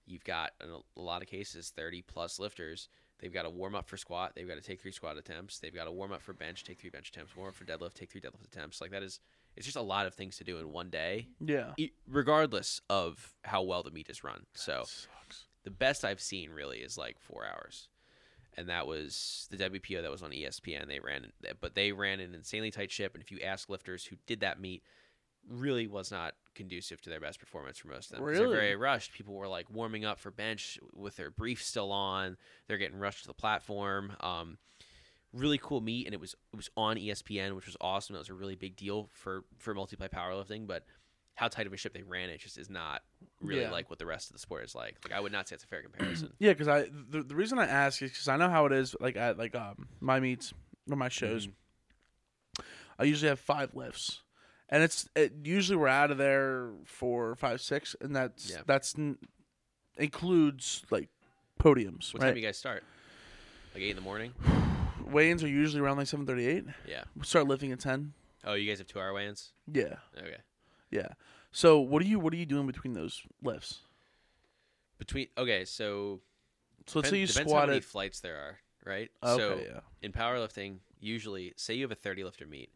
you've got in a, lot of cases thirty plus lifters. They've got to warm up for squat. They've got to take three squat attempts. They've got to warm up for bench, take three bench attempts. Warm up for deadlift, take three deadlift attempts. Like that is, it's just a lot of things to do in one day, Yeah. regardless of how well the meet is run. So Sucks. the best I've seen really is like four hours, and that was the WPO that was on ESPN. They ran, but they ran an insanely tight ship. And if you ask lifters who did that meet, really was not conducive to their best performance for most of them. 'cause They're very rushed. People were like warming up for bench with their briefs still on. They're getting rushed to the platform. Um, really cool meet, and it was it was on ESPN, which was awesome. That was a really big deal for for multiply powerlifting, but. How tight of a ship they ran it just is not really Yeah. like what the rest of the sport is like. Like I would not say it's a fair comparison. Yeah, because I the, the reason I ask is because I know how it is. Like at like um my meets or my shows, I usually have five lifts, and it's it, usually we're out of there for five six, and that's Yeah. that's n- includes like podiums. What right? time you guys start? Like eight in the morning. Weigh-ins are usually around like seven thirty eight. Yeah. We start lifting at ten. Oh, you guys have two hour weigh-ins. Yeah, Okay. Yeah. So what are you what are you doing between those lifts? Between okay, so So let's say you depends how many it. flights there are, right? Okay, so yeah. in powerlifting, usually, say you have a thirty lifter meet,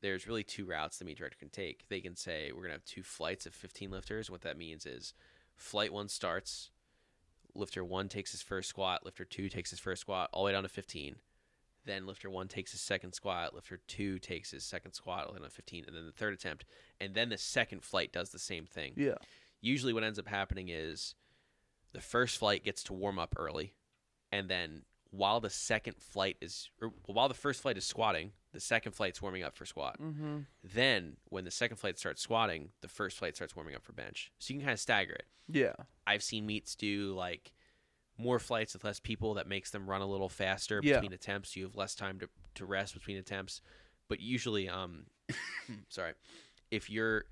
there's really two routes the meet director can take. They can say we're gonna have two flights of fifteen lifters. What that means is, flight one starts, lifter one takes his first squat, lifter two takes his first squat, all the way down to fifteen. Then lifter one takes his second squat, lifter two takes his second squat, the way fifteen, and then the third attempt, and then the second flight does the same thing Yeah. usually what ends up happening is the first flight gets to warm up early and then while the second flight is or while the first flight is squatting the second flight's warming up for squat Mm-hmm. then when the second flight starts squatting the first flight starts warming up for bench so you can kind of stagger it Yeah. i've seen meets do like more flights with less people that makes them run a little faster Yeah. between attempts. You have less time to, to rest between attempts. But usually um sorry. If you're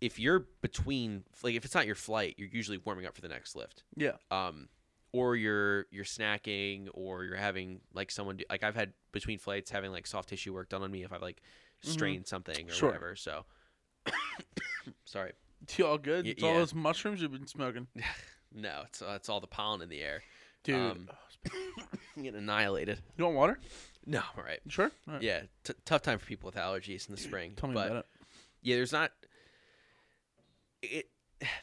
if you're between like if it's not your flight you're usually warming up for the next lift. Yeah. um or you're you're snacking or you're having like someone do, like I've had between flights having like soft tissue work done on me if I've like strained something or Sure. whatever so. Sorry. You all good? It's all those mushrooms you've been smoking, no it's uh, it's all the pollen in the air dude. Um, I'm getting annihilated you want water? no all right You sure? All right. yeah t- tough time for people with allergies in the spring Tell me but about it. yeah there's not it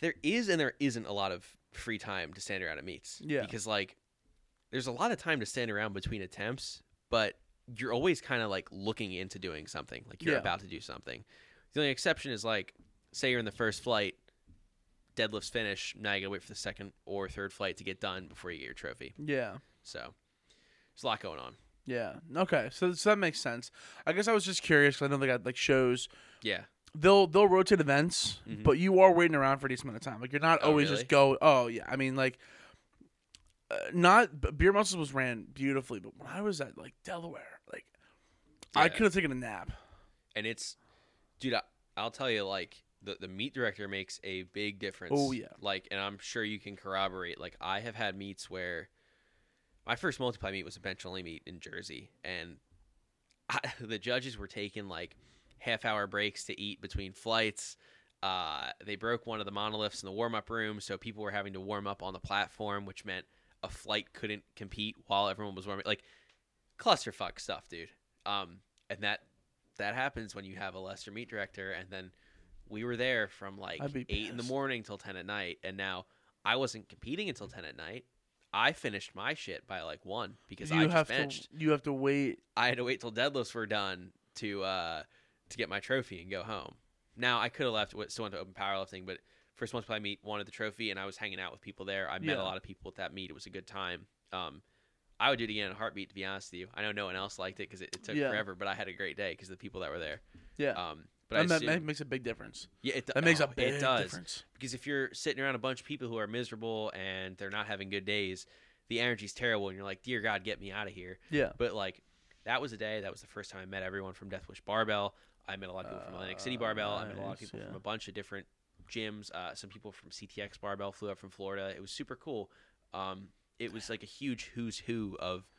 there is and there isn't a lot of free time to stand around at meets Yeah. because like there's a lot of time to stand around between attempts but you're always kind of like looking into doing something like you're Yeah. about to do something the only exception is like say you're in the first flight deadlifts finish now you gotta wait for the second or third flight to get done before you get your trophy Yeah. so there's a lot going on Yeah. Okay. So, so that makes sense. I guess I was just curious 'cause I know they got like shows. yeah They'll they'll rotate events, Mhm. but you are waiting around for a decent amount of time. Like you're not Oh, always really? just go. Oh yeah. I mean like. Uh, not beer muscles was ran beautifully, but when I was at like Delaware, like I could have taken a nap. and it's dude I, i'll tell you like the, the meet director makes a big difference. Oh, yeah. like and i'm sure you can corroborate like i have had meets where my first multiply meet was a bench only meet in jersey and I, the judges were taking like half hour breaks to eat between flights. Uh, they broke one of the monoliths in the warm-up room so people were having to warm up on the platform which meant a flight couldn't compete while everyone was warming like clusterfuck stuff dude. Um, and that that happens when you have a lesser meet director and then we were there from like eight in the morning till 10 at night and now i wasn't competing until 10 at night i finished my shit by like one because you i have benched to you have to wait. i had to wait till deadlifts were done to uh to get my trophy and go home now i could have left still went to open powerlifting but first multiply meet, wanted the trophy, and I was hanging out with people there. I met Yeah. a lot of people at that meet. It was a good time. Um, I would do it again in a heartbeat. To be honest with you, I know no one else liked it because it, it took Yeah. forever, but I had a great day because the people that were there. Yeah. Um, but and that assume- ma- makes a big difference. yeah, it, That makes oh, a big it does difference. because if you're sitting around a bunch of people who are miserable and they're not having good days, the energy's terrible, and you're like, "Dear God, get me out of here." Yeah. But like, that was a day. That was the first time I met everyone from Death Wish Barbell. I met a lot of people from Atlantic City Uh, Barbell. I met a lot of people yeah. from a bunch of different gyms. Uh, some people from CTX Barbell flew up from Florida. It was super cool. Um, it was like a huge who's who of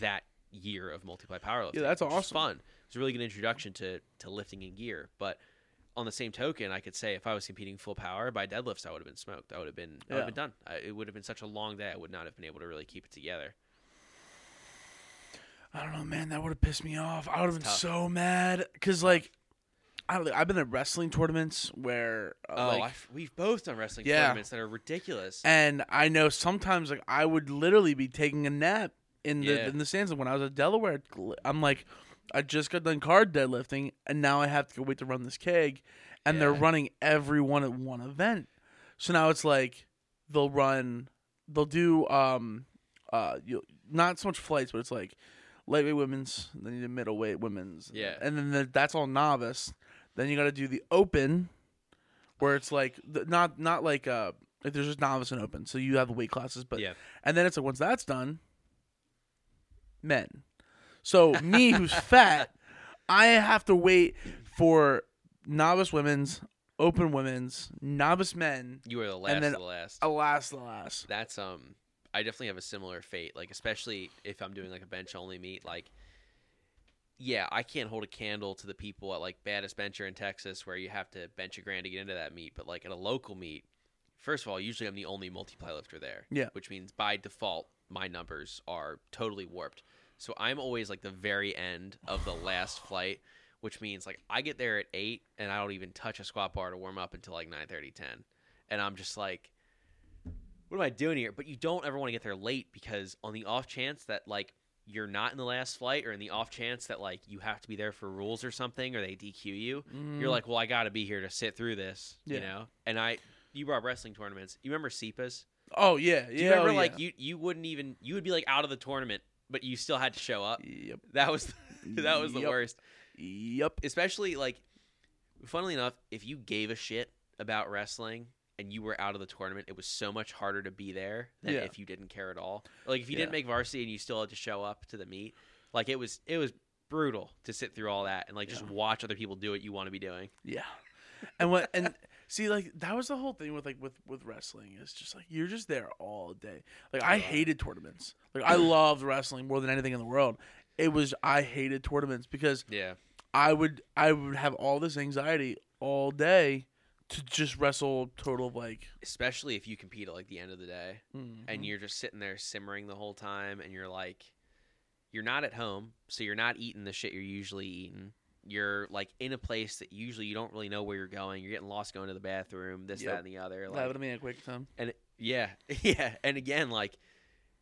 that year of multiply powerlifting. Yeah, that's awesome. Fun. It was a really good introduction to to lifting in gear. But on the same token, I could say if I was competing full power by deadlifts, I would have been smoked. I would have been, I would have been done. I, it would have been such a long day. I would not have been able to really keep it together. I don't know, man. That would have pissed me off. I would have been tough. so mad because, like, I don't. know, I've been at wrestling tournaments where, uh, Oh, like, we've both done wrestling Yeah. tournaments that are ridiculous. and I know sometimes like I would literally be taking a nap in the Yeah. in the stands. When I was at Delaware, I'm like, I just got done card deadlifting, and now I have to go wait to run this keg, and they're running everyone at one event. So now it's like they'll run, they'll do um, uh, you not so much flights, but it's like lightweight women's, then you do middleweight women's, Yeah. and then the, that's all novice. Then you got to do the open, where it's like the, not not like uh like there's just novice and open, so you have the weight classes, but yeah, and then it's like once that's done, men. So me who's fat, I have to wait for novice women's, open women's, novice men, you are the last then of the last. alas the last. That's um, I definitely have a similar fate. Like especially if I'm doing like a bench only meet. Like, yeah, I can't hold a candle to the people at like Baddest Bencher in Texas where you have to bench a grand to get into that meet. But like at a local meet, first of all, usually I'm the only multiply lifter there. Yeah. Which means by default my numbers are totally warped. So I'm always like the very end of the last flight, which means like I get there at eight and I don't even touch a squat bar to warm up until like 9 30, 10. And I'm just like, what am I doing here? But you don't ever want to get there late because on the off chance that like you're not in the last flight or in the off chance that like you have to be there for rules or something or they DQ you, you're like, well, I got to be here to sit through this, you Mm. Know? And I, you brought wrestling tournaments. You remember SEPAs? oh yeah, yeah. Do you remember oh, like yeah. you you wouldn't even you would be like out of the tournament, but you still had to show up. Yep. That was that was the Yep. worst. Yep. Especially like, funnily enough, if you gave a shit about wrestling and you were out of the tournament, it was so much harder to be there than Yeah. if you didn't care at all. Like if you Yeah. didn't make varsity and you still had to show up to the meet, like it was it was brutal to sit through all that and like just watch other people do what you want to be doing. Yeah. And what and see like that was the whole thing with like with with wrestling is just like you're just there all day. Like I hated tournaments. Like I loved wrestling more than anything in the world. It was I hated tournaments because Yeah. I would I would have all this anxiety all day to just wrestle total of like Especially if you compete at like the end of the day. and mm-hmm. you're just sitting there simmering the whole time and you're like you're not at home so you're not eating the shit you're usually eating you're like in a place that usually you don't really know where you're going. You're getting lost going to the bathroom this Yep. that and the other that would have been a quick time. and it- yeah yeah. And again like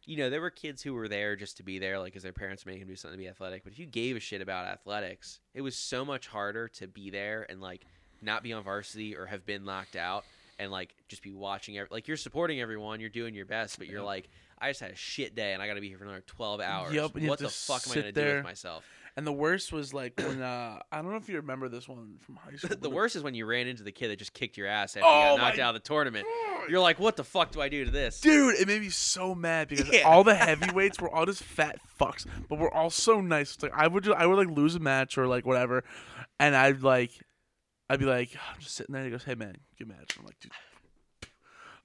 you know there were kids who were there just to be there like because their parents made them do something to be athletic. But if you gave a shit about athletics it was so much harder to be there and like not be on varsity or have been locked out and like just be watching ev- like you're supporting everyone you're doing your best but you're like i just had a shit day and i gotta be here for another 12 hours. Yep, what the fuck am i gonna do with myself And the worst was like when uh I don't know if you remember this one from high school. the worst is when you ran into the kid that just kicked your ass after Oh you got knocked out of the tournament you're like what the fuck do i do to this Dude, it made me so mad because Yeah. all the heavyweights were all just fat fucks, but we're all so nice. It's like I would just, I would like lose a match or like whatever, and I'd like I'd be like I'm just sitting there. He goes, "Hey man, good match." I'm like, dude.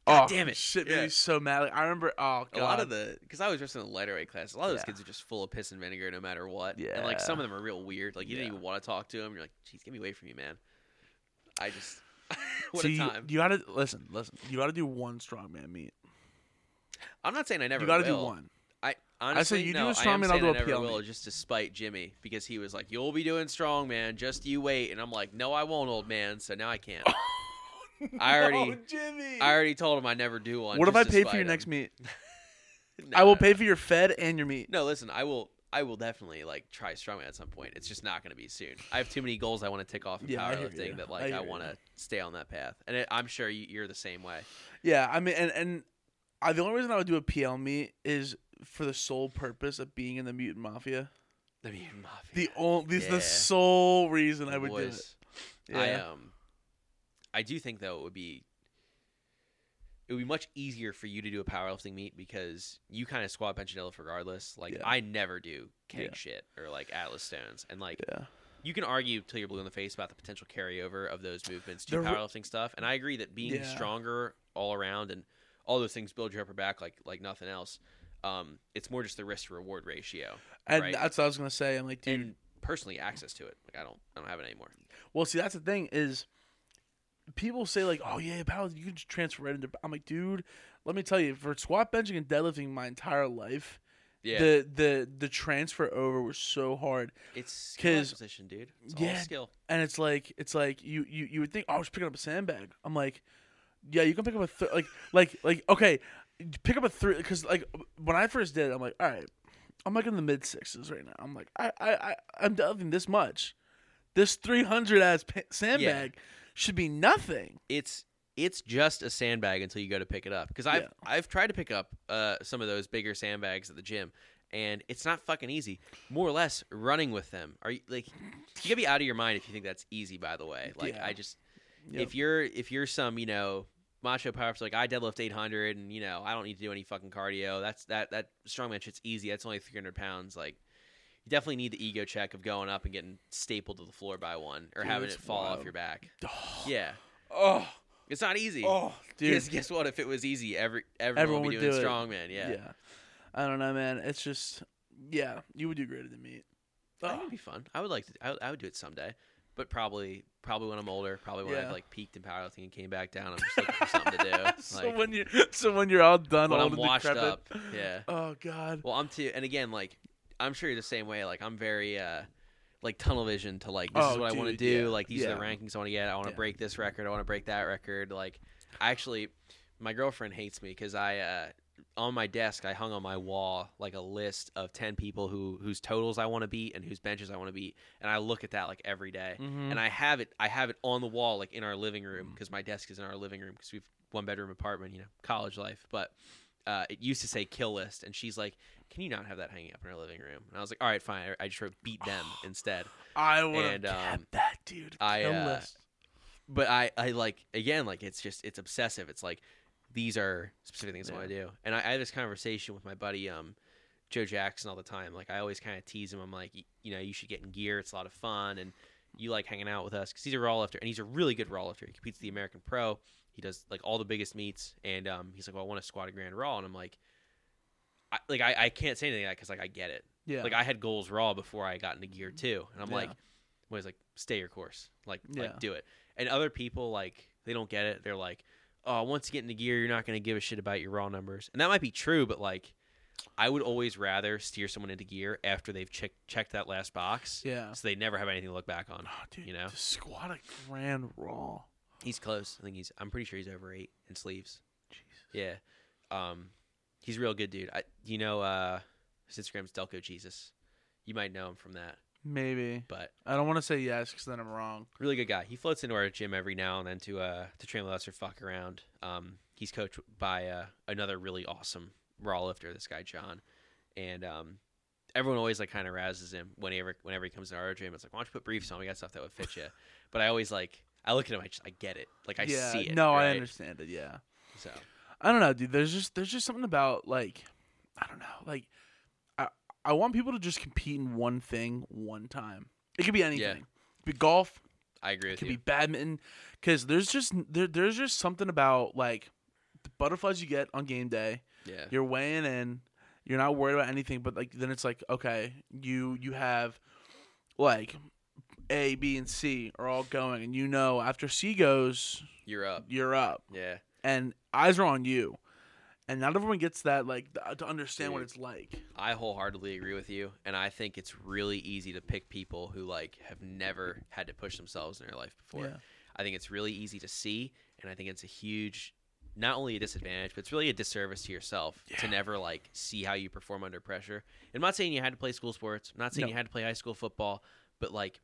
God oh damn it. Shit made Yeah. me so mad. Like I remember. Oh god. a lot of the because I was just in the lighter weight class. A lot of those Yeah. kids are just full of piss and vinegar, no matter what. Yeah. and like some of them are real weird. Like you didn't even want to talk to them. You're like, "Jeez, get me away from you, man." I just what See, a time. You gotta listen. Listen. You gotta do one strongman meet. I'm not saying I never. you gotta will. do one. I honestly you do no, a I am strongman, I'll do I a never PL will meet. just to spite Jimmy because he was like, "You'll be doing strongman, just you wait." And I'm like, "No, I won't, old man." So now I can't. I already- No, Jimmy. I already told him I never do one. what if I pay for your him. next meet? No, I will no, pay for your fed and your meet. No, listen, I will. I will definitely like try strongman at some point. It's just not going to be soon. I have too many goals I want to tick off in Yeah, I hear you. powerlifting that like hear I, want to stay on that path. And it, I'm sure you, you're the same way. Yeah, I mean, and and I, the only reason I would do a PL meet is for the sole purpose of being in the mutant mafia. The mutant mafia. The only, this is Yeah. the sole reason I would Boys. do it. I Yeah. um, I do think though it would be it would be much easier for you to do a powerlifting meet because you kind of squat bench and deadlift regardless. Like Yeah. I never do keg Yeah. shit or like atlas stones, and like yeah, you can argue till you're blue in the face about the potential carryover of those movements to The re- powerlifting stuff, and I agree that being stronger all around and all those things build your upper back like like nothing else. Um, it's more just the risk to reward ratio, and Right. that's what I was gonna say. I'm like, dude. and personally access to it. Like I don't I don't have it anymore. well, see, that's the thing is, people say like, oh yeah, power, you can just transfer right into. I'm like, dude, let me tell you, for squat benching and deadlifting my entire life, Yeah, the the the transfer over was so hard. it's skill 'cause- acquisition, dude. It's all Yeah. skill. and it's like it's like you you you would think oh I was picking up a sandbag. I'm like, yeah, you can pick up a th- like like like okay, pick up a three because like when I first did, it, I'm like, all right, I'm like in the mid sixes right now. I'm like, I I, I I'm deadlifting this much, this 300 as pa- sandbag should be nothing. it's it's just a sandbag until you go to pick it up. Because I've Yeah. I've tried to pick up uh, some of those bigger sandbags at the gym, and it's not fucking easy. More or less, running with them are you, like you gotta be out of your mind if you think that's easy. By the way, like Yeah. I just Yep. if you're if you're some you know macho powerlifter like I deadlift 800 and you know I don't need to do any fucking cardio. That's that that strongman shit's easy. That's only 300 pounds. Like you definitely need the ego check of going up and getting stapled to the floor by one or Dude, having it fall off your back. Oh, Yeah, oh, it's not easy. oh, dude. Guess, guess what? If it was easy, every everyone, Everyone would be doing do strongman. Yeah, Yeah. I don't know, man. It's just yeah, you would do greater than me. that Oh, would be fun. I would like to. I would, I would do it someday, but probably probably when I'm older. Probably when Yeah. I've like peaked in powerlifting and came back down. I'm just looking for something to do. so when you so when you're all done, when all I'm washed decrepit- up. Yeah. Oh God. Well, I'm too. And again, like I'm sure you're the same way. Like I'm very uh like tunnel vision to like this is Oh, what I want to do. yeah, Like these are the rankings I want to get. I want to Yeah. break this record. I want to break that record. Like I actually, my girlfriend hates me because I. uh on my desk, I hung on my wall like a list of ten people who whose totals I want to beat and whose benches I want to beat, and I look at that like every day. Mhm. And I have it, I have it on the wall like in our living room because my desk is in our living room because we've one bedroom apartment, you know, college life. But uh, it used to say kill list, and she's like, "Can you not have that hanging up in our living room?" And I was like, "All right, fine." I I just wrote beat them instead. I would have um, that, dude. I, Kill uh, list. But I, I like again, like it's just it's obsessive. It's like these are specific things I want to do. And I, I have this conversation with my buddy um, Joe Jackson all the time. Like I always kind of tease him. I'm like, you know, you should get in gear. It's a lot of fun, and you like hanging out with us because he's a raw lifter and he's a really good raw lifter. He competes at the American Pro. He does like all the biggest meets, and um, he's like, well, I want to squat a grand raw, and I'm like. I, like I, I can't say anything like that because like I get it. yeah. Like I had goals raw before I got into gear too, and I'm Yeah. like, "What is like stay your course, like Yeah. like do it." And other people like they don't get it. They're like, "Oh, once you get into gear, you're not going to give a shit about your raw numbers," and that might be true, but like, I would always rather steer someone into gear after they've checked checked that last box, yeah. so they never have anything to look back on. Oh, dude, you know? to squat a grand raw. He's close. I think he's. I'm pretty sure he's over eight in sleeves. Jesus. Yeah, um, he's a real good dude. I, you know, uh, his Instagram's Delco Jesus. You might know him from that, Maybe. but I don't want to say yes because then I'm wrong. really good guy. He floats into our gym every now and then to uh to train with us or fuck around. Um, he's coached by uh, another really awesome raw lifter, this guy John, and um, everyone always like kind of razzes him whenever whenever he comes to our gym. It's like, why don't you put briefs on? We got stuff that would fit you. but I always like I look at him, I just I get it, like I yeah. see it. no, I understand it. Yeah. So I don't know, dude. There's just there's just something about like I don't know, like I I want people to just compete in one thing one time. It could be anything. It could be golf. I agree It could you. be badminton. Because there's just there, there's just something about like the butterflies you get on game day. yeah, You're weighing in. You're not worried about anything. But like then it's like okay, you you have like A, B, and C are all going, and you know after C goes, you're up. you're up Yeah, and eyes are on you. And not everyone gets that like th- to understand what it's like. I wholeheartedly agree with you, and I think it's really easy to pick people who like have never had to push themselves in their life before. I think it's really easy to see, and I think it's a huge not only a disadvantage, but it's really a disservice to yourself to never like see how you perform under pressure. I'm not saying you had to play school sports. I'm not saying No. you had to play high school football, but like,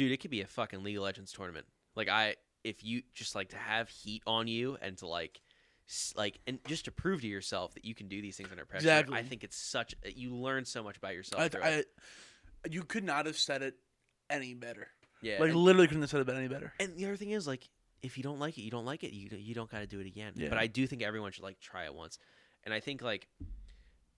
dude, it could be a fucking League of Legends tournament. Like I, if you just like to have heat on you and to like. s- Like and just to prove to yourself that you can do these things under pressure, Exactly. I think it's such uh, you learn so much about yourself. I, through it. I, you could not have said it any better. yeah, Like and- literally couldn't have said it any better. And the other thing is, like, if you don't like it, you don't like it. You you don't got to do it again. Yeah. But I do think everyone should like try it once. And I think like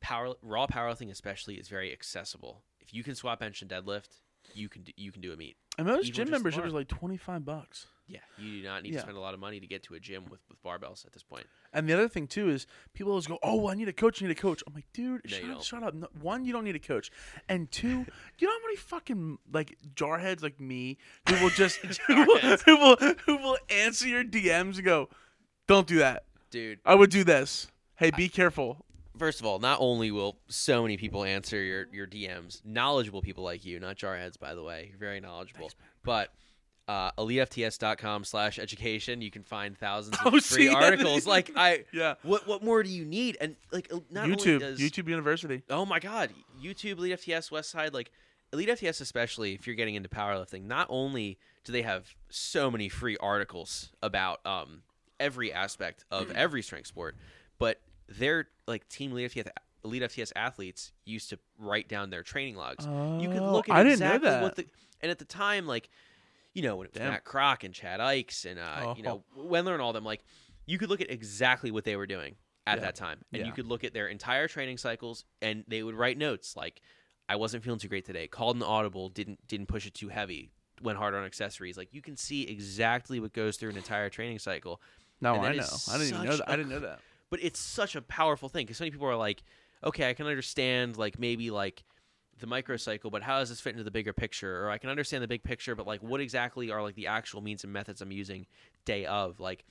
power raw powerlifting especially is very accessible. If you can squat, bench, and deadlift, you can do, you can do a meet. I mean, this gym membership is like twenty five bucks. Yeah, you do not need Yeah. to spend a lot of money to get to a gym with, with barbells at this point. And the other thing too is people always go, "Oh, I need a coach. I need a coach." I'm like, dude, No, shut, don't. shut up. No, one, you don't need a coach, and two, you know how many fucking like jarheads like me who will just who, will, who will who will answer your DMs and go, "Don't do that. Dude, I would do this. Hey, be careful." First of all, not only will so many people answer your, your DMs, knowledgeable people like you, not jarheads, by the way, you're very knowledgeable. but uh, elitefts.com slash education, you can find thousands of Oh, free articles. Like I, Yeah. what what more do you need? And like not only YouTube, does, YouTube University. Oh my God, YouTube, Elite FTS, Westside, like Elite FTS, especially if you're getting into powerlifting. Not only do they have so many free articles about um, every aspect of every strength sport, but their like team lead FTS, Elite FTS athletes used to write down their training logs. you could Oh, look at I didn't know exactly what the and at the time, like you know when it was Damn. Matt Kroc and Chad Aichs and uh, you know Oh. Wendler and all them, like you could look at exactly what they were doing at Yeah. that time, and Yeah. you could look at their entire training cycles, and they would write notes like, "I wasn't feeling too great today. Called an audible. Didn't didn't push it too heavy. Went hard on accessories. Like you can see exactly what goes through an entire training cycle. No, I know. I didn't even know that. I didn't know that. But it's such a powerful thing because so many people are like, okay, I can understand like maybe like the microcycle, but how does this fit into the bigger picture? Or I can understand the big picture, but like what exactly are like the actual means and methods I'm using day of? Like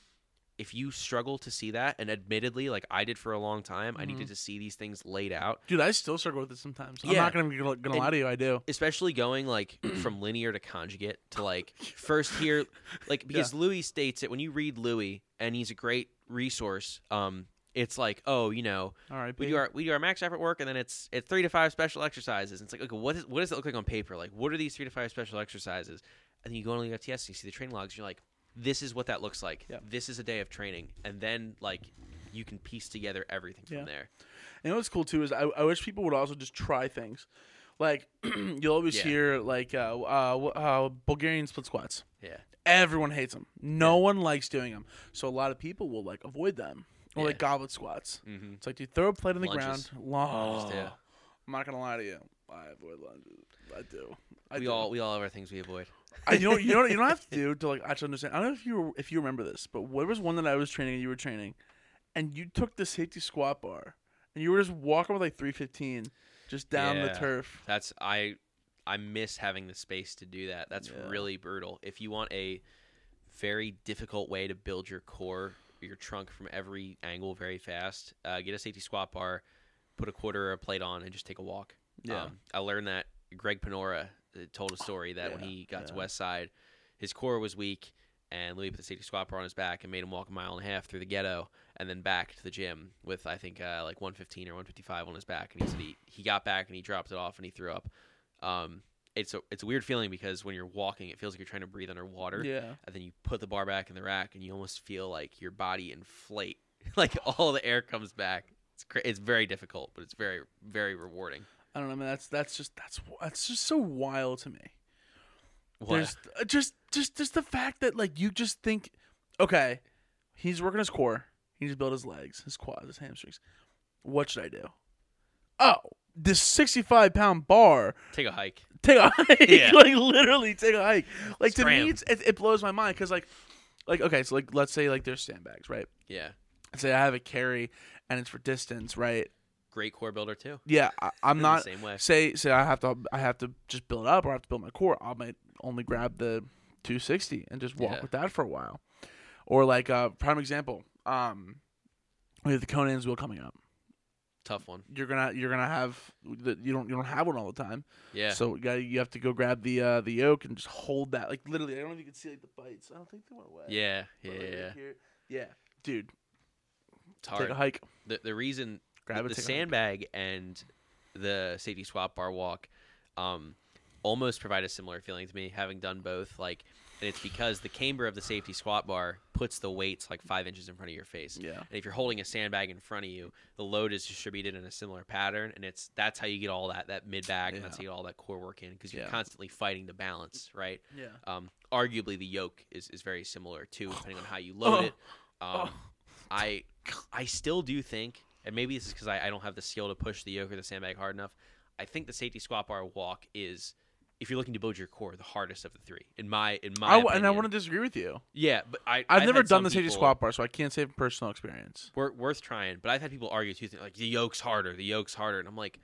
if you struggle to see that, and admittedly, like I did for a long time, I Mm-hmm. needed to see these things laid out. Dude, I still struggle with it sometimes. I'm not gonna gonna, gonna lie to you. I do. especially going like from linear to conjugate to like first here like because Louie states it when you read Louie and he's a great resource um it's like oh you know All right, we do our we do our max effort work and then it's it's three to five special exercises it's like okay what is what does it look like on paper like what are these three to five special exercises and then you go on the FTS and you see the training logs and you're like this is what that looks like Yeah. this is a day of training and then like you can piece together everything from Yeah. there And what's cool too is I, I wish people would also just try things. Like you'll always Yeah. hear like uh, uh, uh, Bulgarian split squats. yeah Everyone hates them. No one likes doing them. So a lot of people will like avoid them. Or like goblet squats. mm-hmm. It's like you throw a plate on the Lunges. ground. Long. Yeah. I'm not gonna lie to you. I avoid lunges. I do. I we do. all we all have our things we avoid I, you know, you know, you don't have to do to like actually understand. I don't know if you if you remember this, but what was one that I was training and you were training, and you took the safety squat bar, and you were just walking with like 315, just down the turf. That's I I miss having the space to do that. That's Yeah. really brutal. If you want a very difficult way to build your core, your trunk from every angle very fast, uh, get a safety squat bar, put a quarter or a plate on, and just take a walk. Yeah. Um, I learned that Greg Panora uh, told a story that when he got to. West Side, his core was weak, and Louie put the safety bar on his back and made him walk a mile and a half through the ghetto and then back to the gym with I think uh, like 115 or 155 on his back. And he said he, he got back and he dropped it off and he threw up. Um, it's a it's a weird feeling because when you're walking, it feels like you're trying to breathe underwater, Yeah, and then you put the bar back in the rack and you almost feel like your body inflate, like all the air comes back. It's cra- it's very difficult, but it's very very rewarding. I don't know, man. That's that's just that's that's just so wild to me. What? There's uh, just just just the fact that like you just think, okay, he's working his core. He needs to build his legs, his quads, his hamstrings. What should I do? Oh, this 65 pound bar. Take a hike. Take a hike. Yeah. like literally take a hike. Like to me, it's, it, it blows my mind because like, like okay, so like let's say like there's sandbags, right? Yeah, Say I have a carry and it's for distance, right? Great core builder too. Yeah, I, I'm the not same way. say say I have to I have to just build up or I have to build my core. I might only grab the 260 and just walk Yeah. with that for a while. Or like uh prime example, um we have the Conan's wheel coming up. Tough one. You're gonna you're gonna have the, you don't you don't have one all the time. Yeah. So you got you have to go grab the uh the yoke and just hold that like literally. I don't know if you can see like the bites. I don't think they went away. yeah. Yeah. Like, Yeah. here- yeah, dude. It's hard. Take a hike. the the reason Grab the, it. the take a hike. sandbag and the safety squat bar walk um, almost provide a similar feeling to me, having done both. Like, and it's because the camber of the safety squat bar puts the weights like five inches in front of your face. Yeah. And if you're holding a sandbag in front of you, the load is distributed in a similar pattern, and it's that's how you get all that that mid back, and that's how you get all that core work in because you're Yeah. constantly fighting the balance, right? Yeah. Um, arguably, the yoke is, is very similar too, depending on how you load it. Um, Oh. I I still do think, and maybe this is because I, I don't have the skill to push the yoke or the sandbag hard enough. I think the safety squat bar walk is, if you're looking to build your core, the hardest of the three. In my in my I w- and I opinion. wouldn't disagree with you. yeah, but I I've, never done the safety people- squat bar, so I can't say from personal experience. wor- worth trying. But I've had people argue too, like the yoke's harder, the yoke's harder, and I'm like,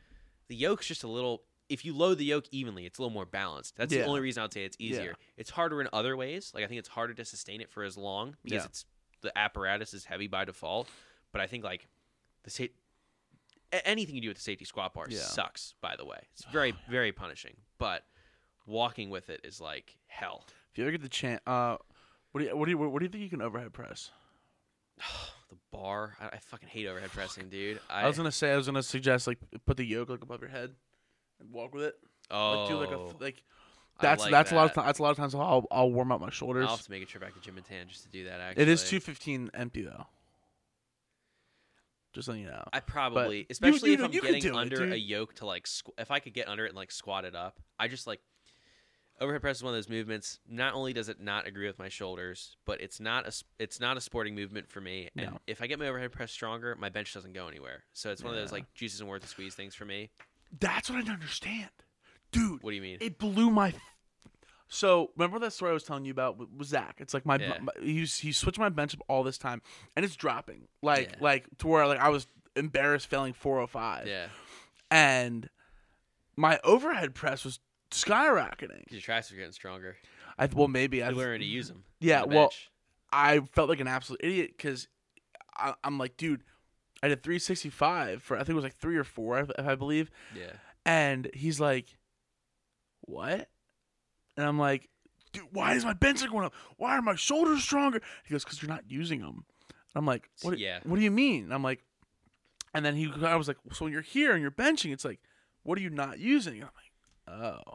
the yoke's just a little. If you load the yoke evenly, it's a little more balanced. That's Yeah. the only reason I would say it's easier. Yeah. It's harder in other ways. Like I think it's harder to sustain it for as long because Yeah. it's the apparatus is heavy by default. But I think like the sa- a- anything you do with the safety squat bar Yeah. sucks. By the way, it's very very punishing. But walking with it is like hell. If you ever get the chance, uh, what do you what do you what do you think you can overhead press? the bar, I, I fucking hate overhead pressing, dude. I, was gonna say I was gonna suggest like put the yoke like above your head and walk with it. oh, Like do like a f- like that's like that's a lot of that. that's a lot of times I'll, I'll warm up my shoulders. I'll have to make a trip back to gym and Tan just to do that. Actually, It is two fifteen empty though. Just letting you know. I probably, you- especially you- if I'm getting do it, under a yoke to like, squ- if I could get under it and like squat it up, I just like overhead press is one of those movements. Not only does it not agree with my shoulders, but it's not a it's not a sporting movement for me. And No. if I get my overhead press stronger, my bench doesn't go anywhere. So it's one of those like juices and worth the squeeze things for me. That's what I don't understand, dude. What do you mean? It blew my. So remember that story I was telling you about with, with Zach? It's like my, Yeah. my he's he switched my bench up all this time, and it's dropping like Yeah. like to where like I was embarrassed failing four hundred five, yeah, and my overhead press was skyrocketing. your triceps are getting stronger. I well maybe I learning to use them. Yeah, well, I felt like an absolute idiot because I'm like, dude, I did 365 for I think it was like three or four, if I believe, yeah. and he's like, what? And I'm like, dude, why is my bench going up? Why are my shoulders stronger? He goes, because you're not using them. I'm like, what? do- Yeah. What do you mean? And I'm like, and then he, I was like, so when you're here and you're benching, it's like, what are you not using? And I'm like, oh.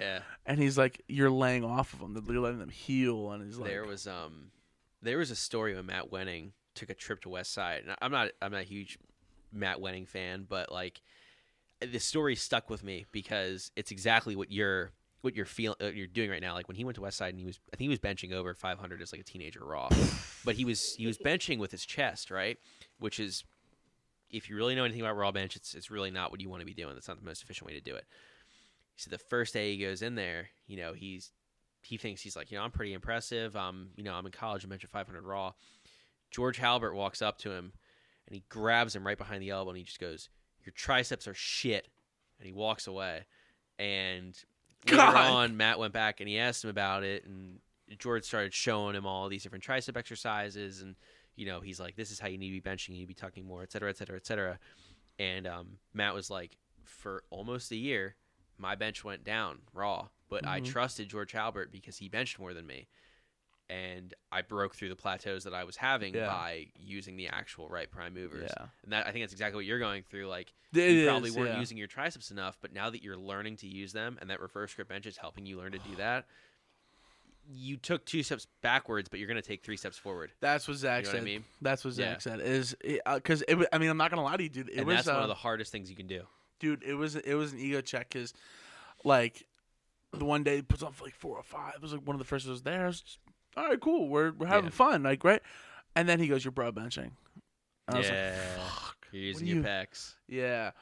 Yeah. And he's like, you're laying off of them. You're letting them heal. And he's like, there was um there was a story when Matt Wenning took a trip to West Side. And I'm not I'm not a huge Matt Wenning fan, but like the story stuck with me because it's exactly what you're what you're feeling uh, you're doing right now. Like when he went to West Side and he was I think he was benching over 500 as like a teenager raw, but he was he was benching with his chest, right? Which is if you really know anything about raw bench, it's it's really not what you want to be doing. That's not the most efficient way to do it. Said the first day he goes in there, you know, he's he thinks he's like, you know, I'm pretty impressive. Um, you know, I'm in college. I'm benching 500 raw. George Halbert walks up to him and he grabs him right behind the elbow and he just goes, "Your triceps are shit," and he walks away. And later God. on, Matt went back and he asked him about it, and George started showing him all these different tricep exercises, and you know, he's like, "This is how you need to be benching. You need to be tucking more, et cetera, et cetera, et cetera." And um, Matt was like, for almost a year, my bench went down raw, but I Mhm. trusted George Halbert because he benched more than me. And I broke through the plateaus that I was having Yeah. by using the actual right prime movers. yeah. And that I think that's exactly what you're going through. Like It you probably is, weren't yeah. using your triceps enough, but now that you're learning to use them and that reverse grip bench is helping you learn to do that, you took two steps backwards, but you're going to take three steps forward. That's what Zach You know said. what I mean? That's what Zach said. Is because it, wa- I mean I'm not gonna lie to you, dude. It and was that's one uh, of the hardest things you can do. dude. It was it was an ego check because like the one day he puts on for like four or five. It was like one of the first I was there. I was just, all right, cool. We're we're having Yeah. fun, like right. And then he goes, "You're bro benching." And I was Yeah. like, "Fuck." You're using your you- pecs. Yeah.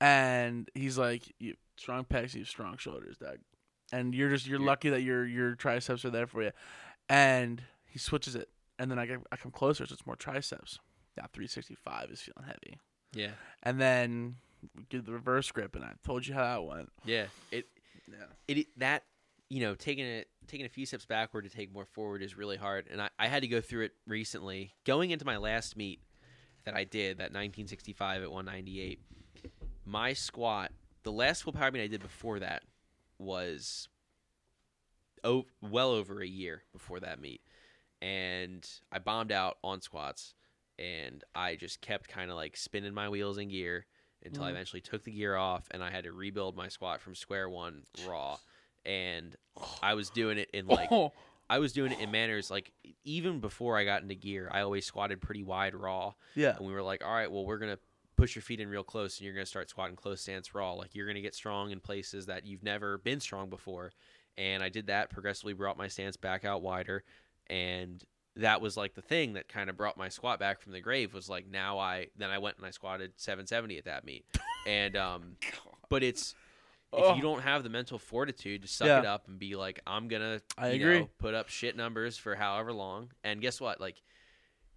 And he's like, you strong pecs, you have strong shoulders, Doug. And you're just you're lucky that your your triceps are there for you. And he switches it, and then I get, I come closer, so it's more triceps. Yeah, 365 is feeling heavy. Yeah. And then we did the reverse grip, and I told you how that went. Yeah. It Yeah. it that you know taking it taking a few steps backward to take more forward is really hard and I, I had to go through it recently going into my last meet that i did that 1965 at 198 my squat the last full power meet i did before that was oh, well over a year before that meet and i bombed out on squats and I just kept kind of like spinning my wheels in gear until I Mhm. eventually took the gear off and I had to rebuild my squat from square one raw. And I was doing it in like oh, I was doing it in manners like even before I got into gear, I always squatted pretty wide raw. yeah. And we were like, all right, well, we're gonna push your feet in real close, and you're gonna start squatting close stance raw. Like you're gonna get strong in places that you've never been strong before. And I did that, progressively brought my stance back out wider, and that was like the thing that kind of brought my squat back from the grave. Was like now I then I went and I squatted 770 at that meet, and um, but it's if you oh. don't have the mental fortitude to suck Yeah. it up and be like, I'm gonna, I you agree. know, put up shit numbers for however long, and guess what? Like,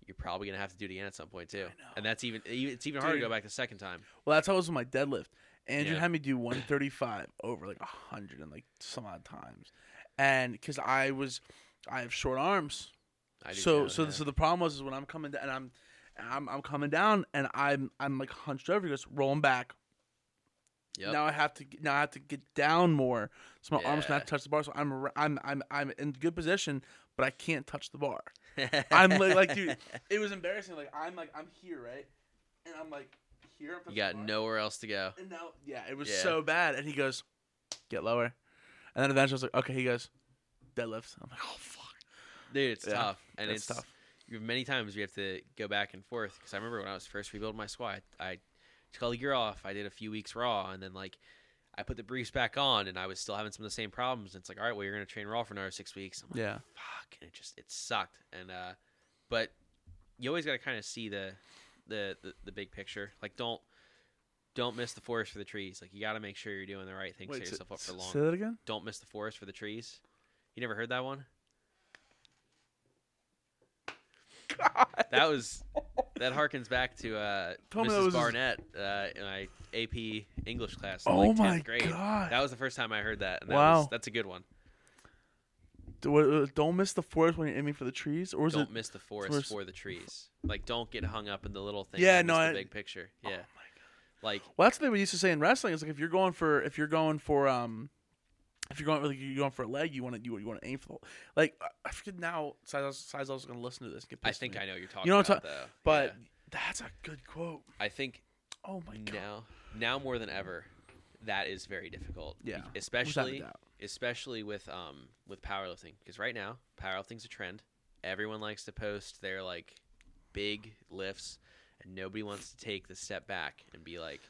you're probably gonna have to do it again at some point too, know. and that's even e, it's even harder to Dude. go back the second time. Well, that's how it was with my deadlift. Andrew Yeah. had me do 135 over like 100 and like some odd times, and because I was, I have short arms, I do so too, so yeah. so the problem was is when I'm coming down and I'm, I'm I'm coming down and I'm I'm like hunched over. He goes rolling back. Yep. Now I have to get- now I have to get down more, so my arms Yeah. not touch the bar. So I'm I'm I'm I'm in good position, but I can't touch the bar. I'm like, like dude, it was embarrassing. Like I'm like I'm here right, and I'm like here. I'm you got nowhere else to go. And now, yeah, it was Yeah. so bad. And he goes, "Get lower." And then eventually, I was like, "Okay." He goes, deadlifts. I'm like, "Oh fuck." Dude, it's Yeah, tough, and it's it's tough. you- Many times we have to go back and forth because I remember when I was first rebuilding my squat, I the gear off. I did a few weeks raw, and then like I put the briefs back on, and I was still having some of the same problems. And it's like, all right, well, you're gonna train raw for another six weeks. I'm like, Yeah. fuck, and it just it sucked. And uh, but you always got to kind of see the, the the the big picture. Like don't don't miss the forest for the trees. Like you got to make sure you're doing the right thing. Wait, Set yourself up for long. Say that again. Don't miss the forest for the trees. You never heard that one? That was that harkens back to uh, Mrs. Barnett uh, in my AP English class. In Oh like 10th my grade. god. That was the first time I heard that. And that Wow. was, that's a good one. Uh, Don't miss the forest when you're aiming for the trees, or is Don't it? miss the forest forest- for the trees. Like, don't get hung up in the little things. Yeah, no, I- the big picture. Oh Yeah, my God. like Well, that's the thing we used to say in wrestling. Is like if you're going for if you're going for um, if you're going like you're going for a leg, you want to you, you want to aim for the like I- forget now. Size Size was going to listen to this. And get I think. I know you're talking You know what I'm about, though. But Yeah. that's a good quote. I think Oh my god. now, now more than ever, that is very difficult. Yeah, especially especially with um with powerlifting because right now powerlifting's a trend. Everyone likes to post their like big lifts, and nobody wants to take the step back and be like,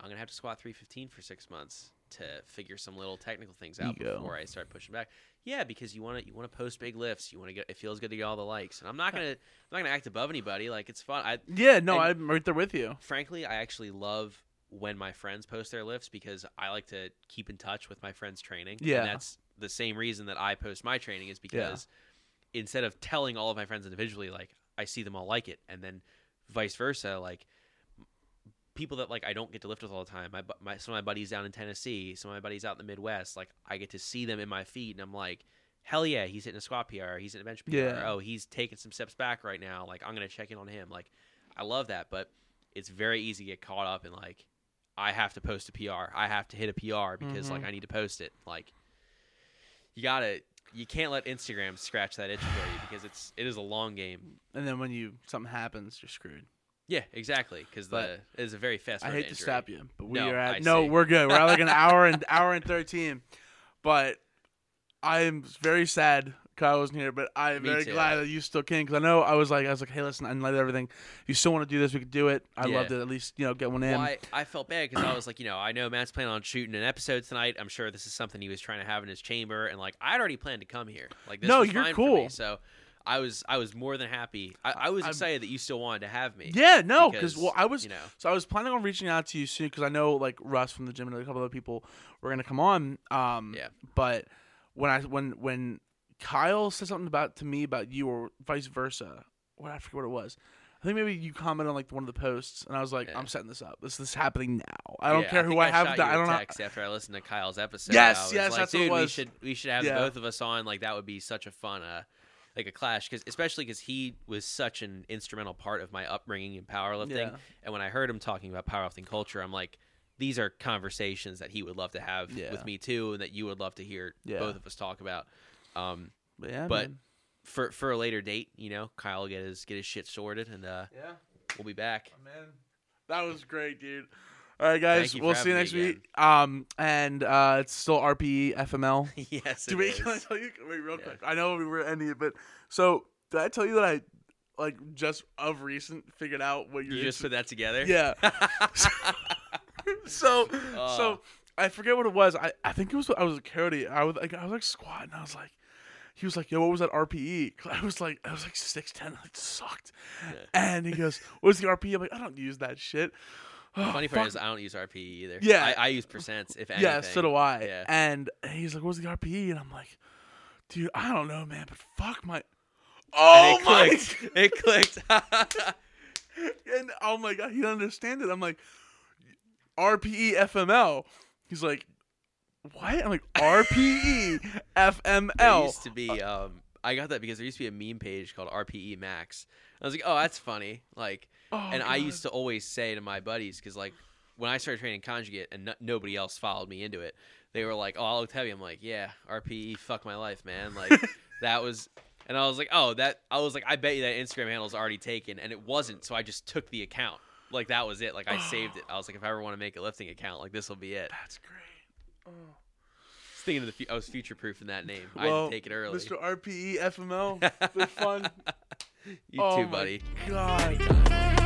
I'm gonna have to squat 315 for six months to figure some little technical things out Ego. before I start pushing back. Yeah, because you want to you want to post big lifts. You want to get it feels good to get all the likes, and I'm not gonna I'm not gonna act above anybody. Like it's fun. I Yeah, no, I'm right there with you. frankly, I actually love when my friends post their lifts because I like to keep in touch with my friends' training. Yeah. And that's the same reason that I post my training is because instead of telling all of my friends individually, like I see them all like it, and then vice versa, like people that like I don't get to lift with all the time. My, my some of my buddies down in Tennessee, some of my buddies out in the Midwest, like I get to see them in my feed, and I'm like, hell yeah, he's hitting a squat PR, he's hitting a bench PR. Yeah. Oh, he's taking some steps back right now. Like I'm gonna check in on him. Like I love that, but it's very easy to get caught up in like I have to post a PR, I have to hit a PR because like Mhm. I need to post it. Like you gotta. You can't let Instagram scratch that itch for you because it's it is a long game. And then when you something happens, you're screwed. Yeah, exactly. Because the it is a very fast. I hate to injury. stop you, but we No, are at I no, see. we're good. We're at like an hour and hour and thirteen. But I'm very sad Kyle wasn't here, but I'm Me very too. glad that you still came because I know I was like I was like, hey, listen, I like everything. If you still want to do this, we could do it. I'd Yeah. love to at least you know get one in. Well, I, I felt bad because I was like, you know, I know Matt's planning on shooting an episode tonight. I'm sure this is something he was trying to have in his chamber, and like I'd already planned to come here. Like, this No, you're for me, cool. so I was I was more than happy. I, I was I'm- excited that you still wanted to have me. yeah, no, because well, I was you know, So I was planning on reaching out to you soon because I know like Russ from the gym and a couple other people were gonna come on. Um, Yeah. But when I when when Kyle said something about to me about you or vice versa, what I forget what it was. I think maybe you commented on like one of the posts, and I was like, Yeah. "I'm setting this up. This, this is happening now. I don't Yeah, care who think I have. shot to, I don't know. text after I listened to Kyle's episode. Yes, I was yes, like, that's what it dude, we should we should have Yeah. both of us on. Like that would be such a fun uh like a clash because especially because he was such an instrumental part of my upbringing in powerlifting. Yeah. And when I heard him talking about powerlifting culture, I'm like, these are conversations that he would love to have Yeah. with me too, and that you would love to hear Yeah. both of us talk about. Um, But yeah, But- for for a later date, you know, Kyle will get his get his shit sorted, and uh, Yeah, we'll be back. man, that was great, dude. All right, guys, you we'll see you having next me week. Um, and uh, it's still RPE FML. yes, Do it we? Can I tell you? Wait, real Yeah. quick. I know we were ending it, but so did I tell you that I like just of recent figured out what your you just put that together. yeah. so Oh. so I forget what it was. I, I think it was I was a coyote. I was like I was like squatting. I was like, he was like, yo, what was that RPE? 'Cause I was like I was like six ten. It sucked. And he goes, what's the RPE? I'm like, I don't use that shit. Funny part is I don't use RPE either. Yeah. I, I use percents if anything. Yeah, so do I. Yeah. And he's like, "What's the RPE?" And I'm like, "Dude, I don't know, man, but fuck my." Oh and it my! clicked. It clicked. and oh my god, he didn't understand it. I'm like, RPE FML. He's like, what? I'm like, RPE There FML. used to be. Um, I got that because there used to be a meme page called RPE Max. I was like, oh, that's funny. Like, Oh, and I used to always say to my buddies because like when I started training conjugate and no- nobody else followed me into it, they were like, "Oh, I looked heavy." I'm like, "Yeah, RPE, fuck my life, man." Like that was, and I was like, "Oh, that." I was like, "I bet you that Instagram handle is already taken," and it wasn't. So I just took the account. Like that was it. Like I saved it. I was like, if I ever want to make a lifting account, like this will be it. That's great. Oh. I thinking of the. Fu- I was future proofing that name. I Well, had take it early. Mr. RPE FML, been fun. you oh too, buddy. God.